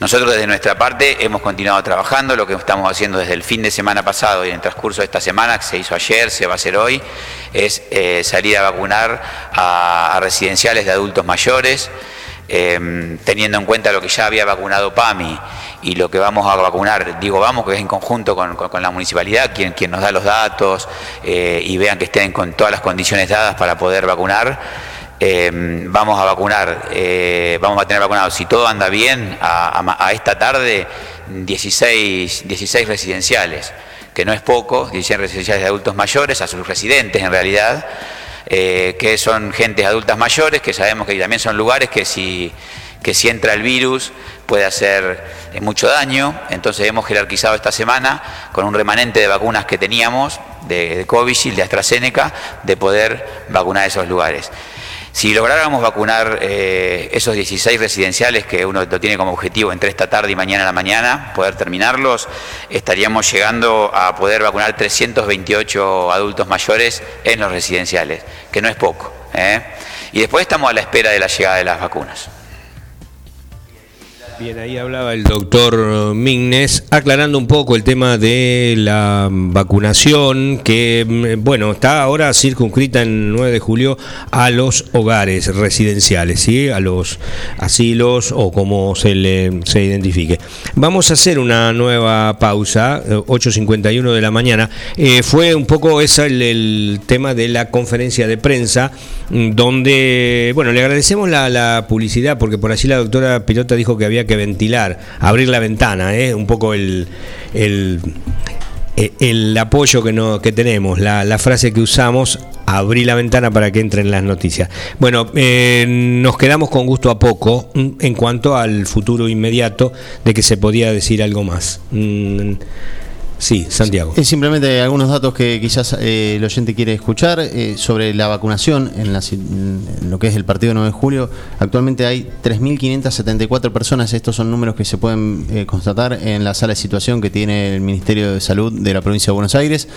Nosotros desde nuestra parte hemos continuado trabajando, lo que estamos haciendo desde el fin de semana pasado y en el transcurso de esta semana, que se hizo ayer, se va a hacer hoy, es eh, salir a vacunar a, residenciales de adultos mayores, eh, teniendo en cuenta lo que ya había vacunado PAMI y lo que vamos a vacunar, digo vamos, que es en conjunto con, la municipalidad, quien, quien nos da los datos eh, y vean que estén con todas las condiciones dadas para poder vacunar. Eh, vamos a vacunar, eh, vamos a tener vacunados, si todo anda bien, a, esta tarde 16, 16 residenciales, que no es poco, 16 residenciales de adultos mayores, a sus residentes en realidad, que son gentes adultas mayores, que sabemos que también son lugares que si, que si entra el virus puede hacer eh, mucho daño, entonces hemos jerarquizado esta semana con un remanente de vacunas que teníamos, de, de Covishield, de AstraZeneca, de poder vacunar esos lugares. Si lográramos vacunar eh, esos 16 residenciales que uno lo tiene como objetivo entre esta tarde y mañana a la mañana, poder terminarlos, estaríamos llegando a poder vacunar 328 adultos mayores en los residenciales, que no es poco. ¿eh? Y después estamos a la espera de la llegada de las vacunas. Bien, ahí hablaba el doctor Mignes, aclarando un poco el tema de la vacunación, que, mm, bueno, está ahora circunscrita en 9 de julio a los hogares residenciales, ¿sí? a los asilos o como se le se identifique. Vamos a hacer una nueva pausa, 8.51 de la mañana. Eh, fue un poco ese el, tema de la conferencia de prensa, mm, donde, bueno, le agradecemos la, la publicidad, porque por allí la doctora Pilota dijo que había que ventilar, abrir la ventana, ¿eh? un poco el, el, el apoyo que, no, que tenemos, la, frase que usamos, abrir la ventana para que entren las noticias. Bueno, eh, nos quedamos con gusto a poco mm, en cuanto al futuro inmediato de que se podía decir algo más. Mm, Sí, Santiago. Es simplemente algunos datos que quizás eh, el oyente quiere escuchar eh, sobre la vacunación en, lo que es el partido 9 de julio. Actualmente hay 3.574 personas, estos son números que se pueden eh, constatar en la sala de situación que tiene el Ministerio de Salud de la provincia de Buenos Aires.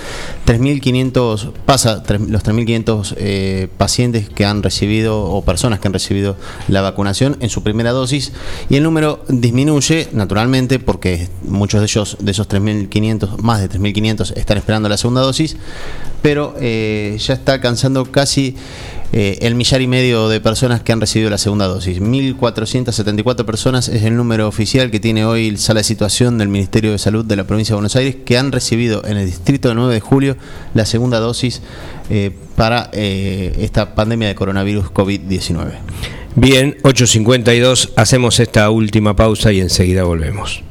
3.500, pasa los 3.500 pacientes que han recibido o personas que han recibido la vacunación en su primera dosis y el número disminuye naturalmente porque muchos de ellos, de esos 3.500, más de 3.500 están esperando la segunda dosis, pero eh, ya está alcanzando casi eh, el millar y medio de personas que han recibido la segunda dosis. 1.474 personas es el número oficial que tiene hoy la sala de situación del Ministerio de Salud de la provincia de Buenos Aires que han recibido en el distrito de 9 de julio la segunda dosis eh, para esta pandemia de coronavirus COVID-19. Bien, 8.52, hacemos esta última pausa y enseguida volvemos.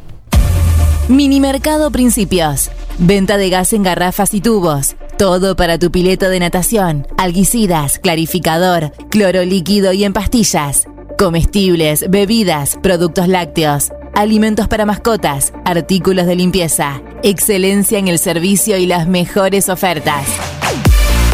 Minimercado Principios. Venta de gas en garrafas y tubos. Todo para tu pileto de natación. Alguicidas, clarificador, cloro líquido y en pastillas. Comestibles, bebidas, productos lácteos. Alimentos para mascotas, artículos de limpieza. Excelencia en el servicio y las mejores ofertas.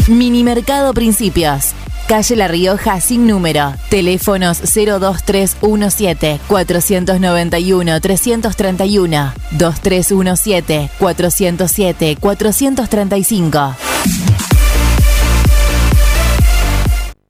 Minimercado Principios. Calle La Rioja sin número. Teléfonos 02317 491 331 2317 407 435.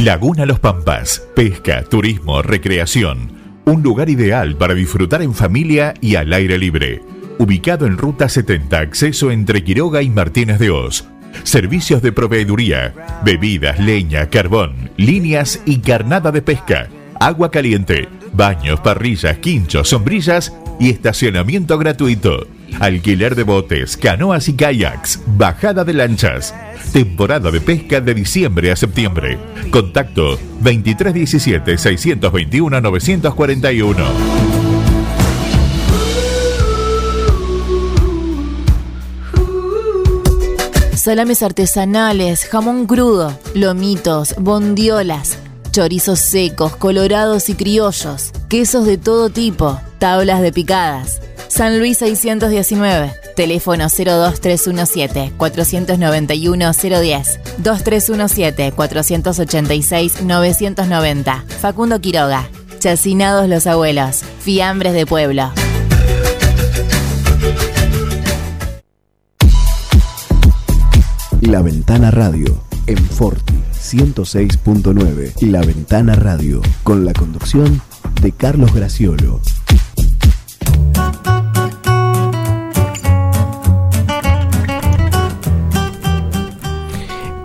Laguna Los Pampas. Pesca, turismo, recreación. Un lugar ideal para disfrutar en familia y al aire libre. Ubicado en Ruta 70, acceso entre Quiroga y Martínez de Oz. Servicios de proveeduría, bebidas, leña, carbón, líneas y carnada de pesca agua caliente, baños, parrillas, quinchos, sombrillas y estacionamiento gratuito. Alquiler de botes, canoas y kayaks, bajada de lanchas. Temporada de pesca de diciembre a septiembre. Contacto 2317 621 941. Salames artesanales, jamón crudo, lomitos, bondiolas, chorizos secos, colorados y criollos, quesos de todo tipo, tablas de picadas. San Luis 619, teléfono 02317 491 010, 2317 486 990. Facundo Quiroga, Chacinados los abuelos, fiambres de pueblo. La Ventana Radio en Forti 106.9. La Ventana Radio con la conducción de Carlos Graciolo.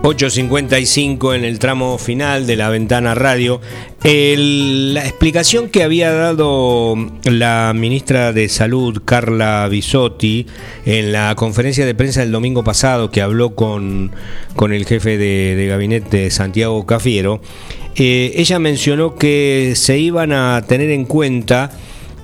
8.55 en el tramo final de la ventana radio. La explicación que había dado la ministra de Salud, Carla Bisotti, en la conferencia de prensa del domingo pasado, que habló con, con el jefe de, de gabinete, Santiago Cafiero, eh, ella mencionó que se iban a tener en cuenta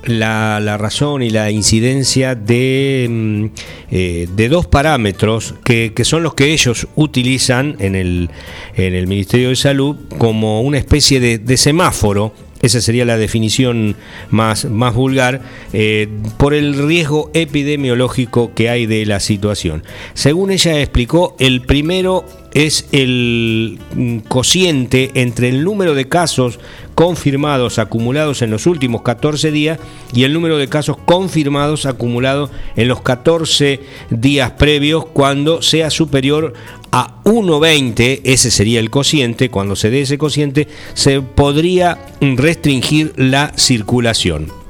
la, la razón y la incidencia de, mm, eh, de dos parámetros que, que son los que ellos utilizan en el, en el Ministerio de Salud como una especie de, semáforo. Esa sería la definición más, más vulgar, eh, por el riesgo epidemiológico que hay de la situación. Según ella explicó, el primero es el mm, cociente entre el número de casos confirmados acumulados en los últimos 14 días y el número de casos confirmados acumulados en los 14 días previos cuando sea superior a 1,20, ese sería el cociente, cuando se dé ese cociente se podría restringir la circulación.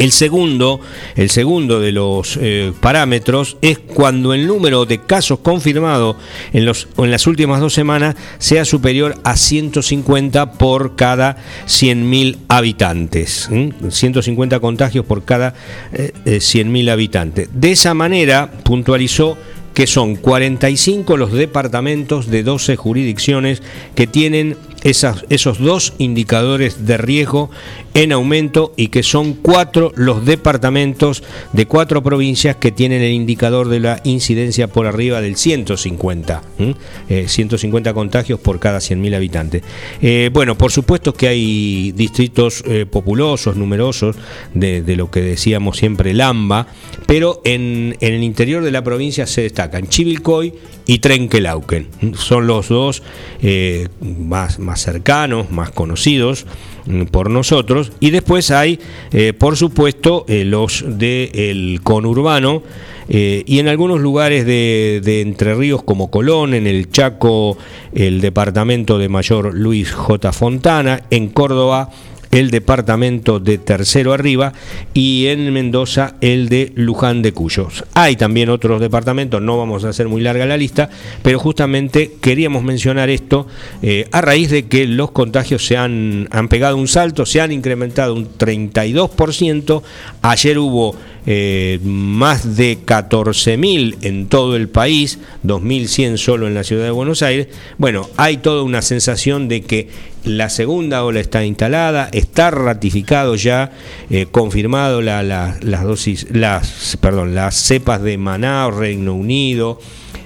El segundo, el segundo de los eh, parámetros es cuando el número de casos confirmados en, las últimas dos semanas sea superior a 150 por cada 100.000 habitantes. ¿m? 150 contagios por cada eh, eh, 100.000 habitantes. De esa manera, puntualizó, que son 45 los departamentos de 12 jurisdicciones que tienen esos dos indicadores de riesgo en aumento y que son cuatro los departamentos de cuatro provincias que tienen el indicador de la incidencia por arriba del 150. ¿m? Eh, 150 contagios por cada 100.000 habitantes. Eh, bueno, por supuesto que hay distritos eh, populosos, numerosos, de, lo que decíamos siempre, Lamba, pero en, el interior de la provincia se destacan Chivilcoy y Trenquelauquen. Son los dos eh, más, más cercanos, más conocidos por nosotros. Y después hay, eh, por supuesto, eh, los del conurbano. eh, y en algunos lugares de, de Entre Ríos como Colón, en el Chaco, el departamento de Mayor Luis J. Fontana, en Córdoba, el departamento de Tercero Arriba y en Mendoza el de Luján de Cuyos. Hay también otros departamentos, no vamos a hacer muy larga la lista, pero justamente queríamos mencionar esto eh, a raíz de que los contagios se han, han pegado un salto, se han incrementado un 32%, ayer hubo eh, más de 14.000 en todo el país, 2.100 solo en la ciudad de Buenos Aires. Bueno, hay toda una sensación de que la segunda ola está instalada, está ratificado ya, eh, confirmado la- la- las dosis, las, perdón, las cepas de Manaus, Reino Unido.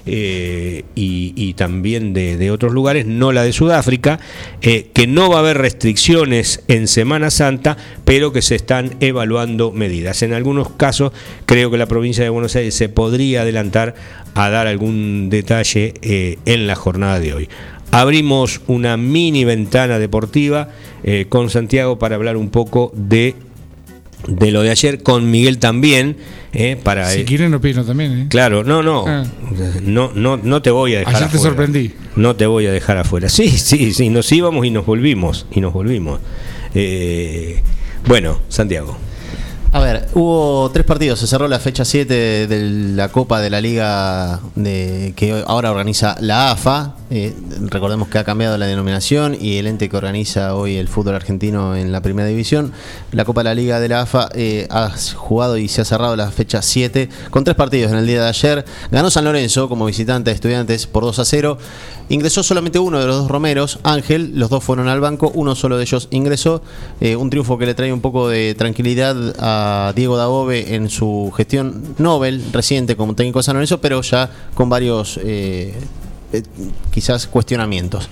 Eh, y, también de, otros lugares, no la de Sudáfrica, eh, que no va a haber restricciones en Semana Santa, pero que se están evaluando medidas. En algunos casos, creo que la provincia de Buenos Aires se podría adelantar a dar algún detalle eh, en la jornada de hoy. Abrimos una mini ventana deportiva con Santiago para hablar un poco de, de lo de ayer, con Miguel también, eh, para... Si eh, quieren opino también, ¿eh? Claro, no, no, Ah. no, no, no te voy a dejar Ayer te afuera. sorprendí. No te voy a dejar afuera. Sí, sí, sí, nos íbamos y nos volvimos, y nos volvimos. Eh, bueno, Santiago. A ver, hubo tres partidos. Se cerró la fecha 7 de la Copa de la Liga de, que ahora organiza la AFA. Eh, recordemos que ha cambiado la denominación y el ente que organiza hoy el fútbol argentino en la primera división. La Copa de la Liga de la AFA eh, ha jugado y se ha cerrado la fecha 7 con tres partidos en el día de ayer. Ganó San Lorenzo como visitante de estudiantes por 2 a 0. Ingresó solamente uno de los dos romeros, Ángel. Los dos fueron al banco, uno solo de ellos ingresó. Eh, un triunfo que le trae un poco de tranquilidad a Diego Dabove en su gestión Nobel reciente como técnico de San Lorenzo, pero ya con varios eh, quizás cuestionamientos.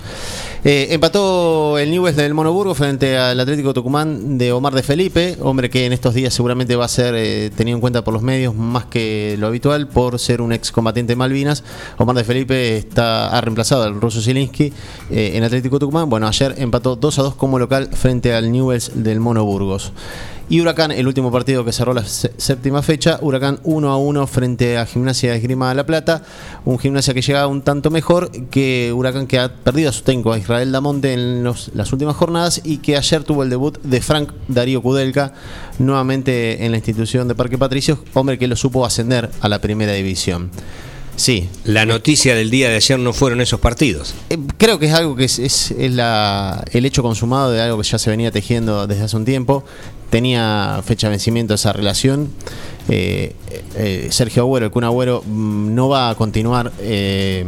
Eh, empató el Newell's del Monoburgo frente al Atlético Tucumán de Omar de Felipe, hombre que en estos días seguramente va a ser eh, tenido en cuenta por los medios más que lo habitual por ser un excombatiente de Malvinas. Omar de Felipe está, ha reemplazado al ruso Zielinski en Atlético Tucumán. Bueno, ayer empató 2 a 2 como local frente al Newell's del Monoburgos. Y Huracán, el último partido que cerró la sé- séptima fecha, Huracán 1 a 1 frente a Gimnasia de Esgrima de la Plata, un gimnasia que llega un tanto mejor que Huracán que ha perdido a su técnico a Israel Damonte en los- las últimas jornadas y que ayer tuvo el debut de Frank Darío Kudelka nuevamente en la institución de Parque Patricios, hombre que lo supo ascender a la primera división. Sí, La noticia del día de ayer no fueron esos partidos. eh, creo que es algo que es, es- es la- el hecho consumado de algo que ya se venía tejiendo desde hace un tiempo. Tenía fecha de vencimiento esa relación. Eh, eh, Sergio Agüero, el Kun Agüero, mm, no va a continuar eh,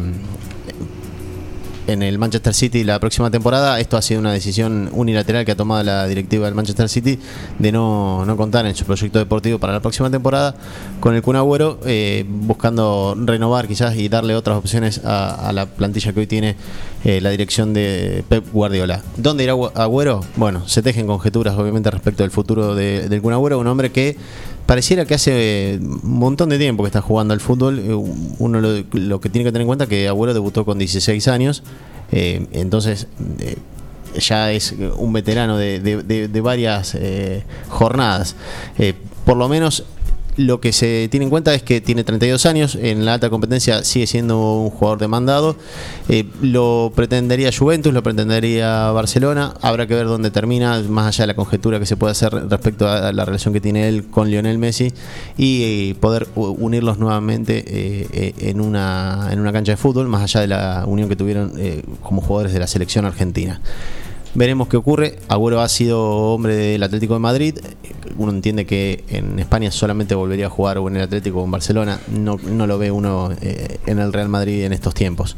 en el Manchester City la próxima temporada. Esto ha sido una decisión unilateral que ha tomado la directiva del Manchester City de no, no contar en su proyecto deportivo para la próxima temporada con el Kun Agüero, eh, buscando renovar quizás y darle otras opciones a, a la plantilla que hoy tiene eh, la dirección de Pep Guardiola. ¿Dónde irá Agü- Agüero? Bueno, se tejen conjeturas obviamente respecto del futuro de- del Kun un hombre que pareciera que hace un montón de tiempo que está jugando al fútbol. Eh, Uno lo, que tiene que tener en cuenta es que Agüero debutó con 16 años, eh, entonces eh, ya es un veterano de, de- de- varias eh, jornadas. Eh, por lo menos lo que se tiene en cuenta es que tiene 32 años, en la alta competencia sigue siendo un jugador demandado. Eh, lo pretendería Juventus, lo pretendería Barcelona. Habrá que ver dónde termina, más allá de la conjetura que se puede hacer respecto a la relación que tiene él con Lionel Messi y eh, poder unirlos nuevamente eh, en, una, en una cancha de fútbol, más allá de la unión que tuvieron como jugadores de la selección argentina. Veremos qué ocurre. Agüero ha sido hombre del Atlético de Madrid. Uno entiende que en España solamente volvería a jugar o en el Atlético o en Barcelona. No, lo ve uno eh, en el Real Madrid en estos tiempos.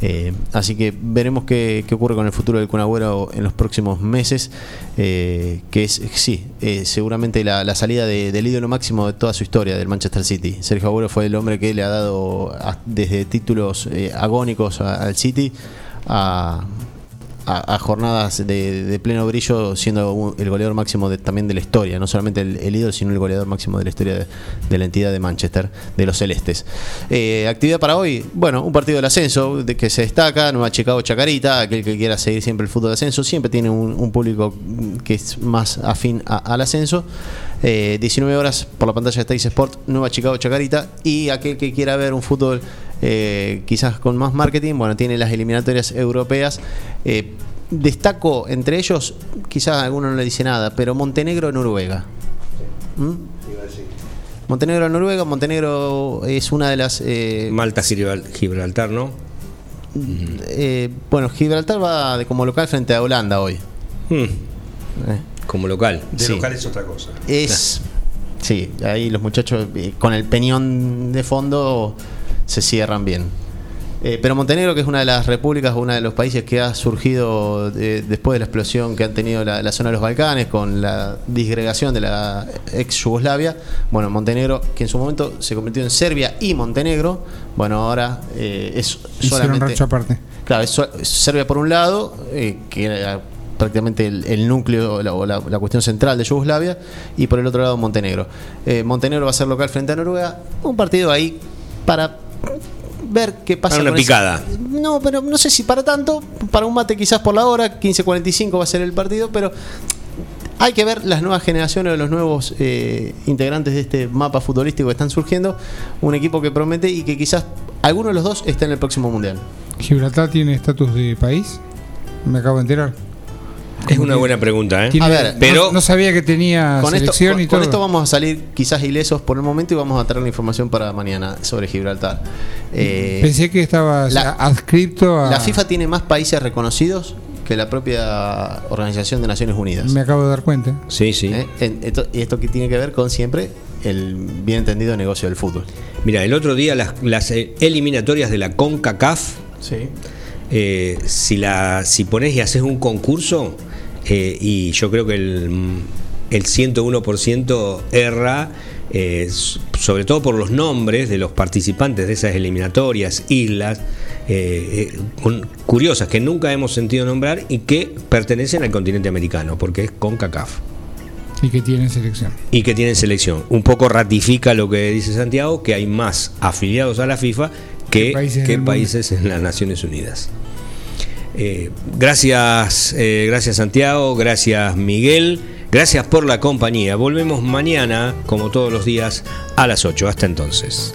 Eh, así que veremos qué, ocurre con el futuro del Kun Agüero en los próximos meses. eh, que es, sí, seguramente la, salida de- del ídolo máximo de toda su historia del Manchester City. Sergio Agüero fue el hombre que le ha dado desde títulos agónicos al City a, a, jornadas de, pleno brillo, siendo el goleador máximo de- también de la historia, no solamente el, el ídolo, sino el goleador máximo de la historia de, la entidad de Manchester, de los celestes. Eh, actividad para hoy, bueno, un partido del ascenso de que se destaca, Nueva Chicago Chacarita, aquel que quiera seguir siempre el fútbol de ascenso, siempre tiene un, público que es más afín al ascenso. Eh, 19 horas por la pantalla de Stage Sport, Nueva Chicago Chacarita, y aquel que quiera ver un fútbol eh, quizás con más marketing, bueno, tiene las eliminatorias europeas. Eh, destaco entre ellos, quizás a alguno no le dice nada, pero Montenegro Noruega. ¿Mm? Montenegro Noruega, Montenegro es una de las eh, Malta Gibral- Gibraltar, ¿no? eh, bueno, Gibraltar va de como local frente a Holanda hoy. Hmm, como local. De Sí. local es otra cosa. Es. <laughs> Sí, ahí los muchachos eh, con el peñón de fondo se cierran bien. Eh, pero Montenegro, que es una de las repúblicas, uno de los países que ha surgido eh, después de la explosión que han tenido la, la zona de los Balcanes, con la disgregación de la ex Yugoslavia. Bueno, Montenegro, que en su momento se convirtió en Serbia y Montenegro, bueno, ahora eh, es Hicieron solamente. rancho aparte. Claro, es Serbia por un lado, eh, que era prácticamente el, el núcleo la- o la, la cuestión central de Yugoslavia, y por el otro lado Montenegro. Eh, Montenegro va a ser local frente a Noruega, un partido ahí para ver qué pasa. Para una con ese- picada. No, pero no sé si para tanto, para un mate quizás por la hora, 15.45 va a ser el partido, pero hay que ver las nuevas generaciones, los nuevos eh, integrantes de este mapa futbolístico que están surgiendo, un equipo que promete y que quizás alguno de los dos esté en el próximo mundial. Gibraltar tiene estatus de país. Me acabo de enterar. Es una buena pregunta, ¿eh? Tiene- A ver, pero- no, no sabía que tenía Con esto, selección con- y con todo. esto vamos a salir quizás ilesos por el momento y vamos a traer la información para mañana sobre Gibraltar. Eh, Pensé que estaba la- adscripto a. la FIFA tiene más países reconocidos que la propia Organización de Naciones Unidas. Me acabo de dar cuenta. Sí, sí. ¿Eh? En- esto, y esto que tiene que ver con siempre el bien entendido negocio del fútbol. Mira, el otro día las, las, eh, eliminatorias de la CONCACAF, Sí. eh, si, la, si pones y haces un concurso, eh, y yo creo que el, el 101% erra, eh, sobre todo por los nombres de los participantes de esas eliminatorias, islas, eh, eh, curiosas que nunca hemos sentido nombrar y que pertenecen al continente americano, porque es CONCACAF. Y que tiene selección. y que tienen selección. Un poco ratifica lo que dice Santiago, que hay más afiliados a la FIFA que, países en las Naciones Unidas. Eh, gracias, eh, gracias Santiago, gracias Miguel, gracias por la compañía. Volvemos mañana, como todos los días, a las 8. Hasta entonces.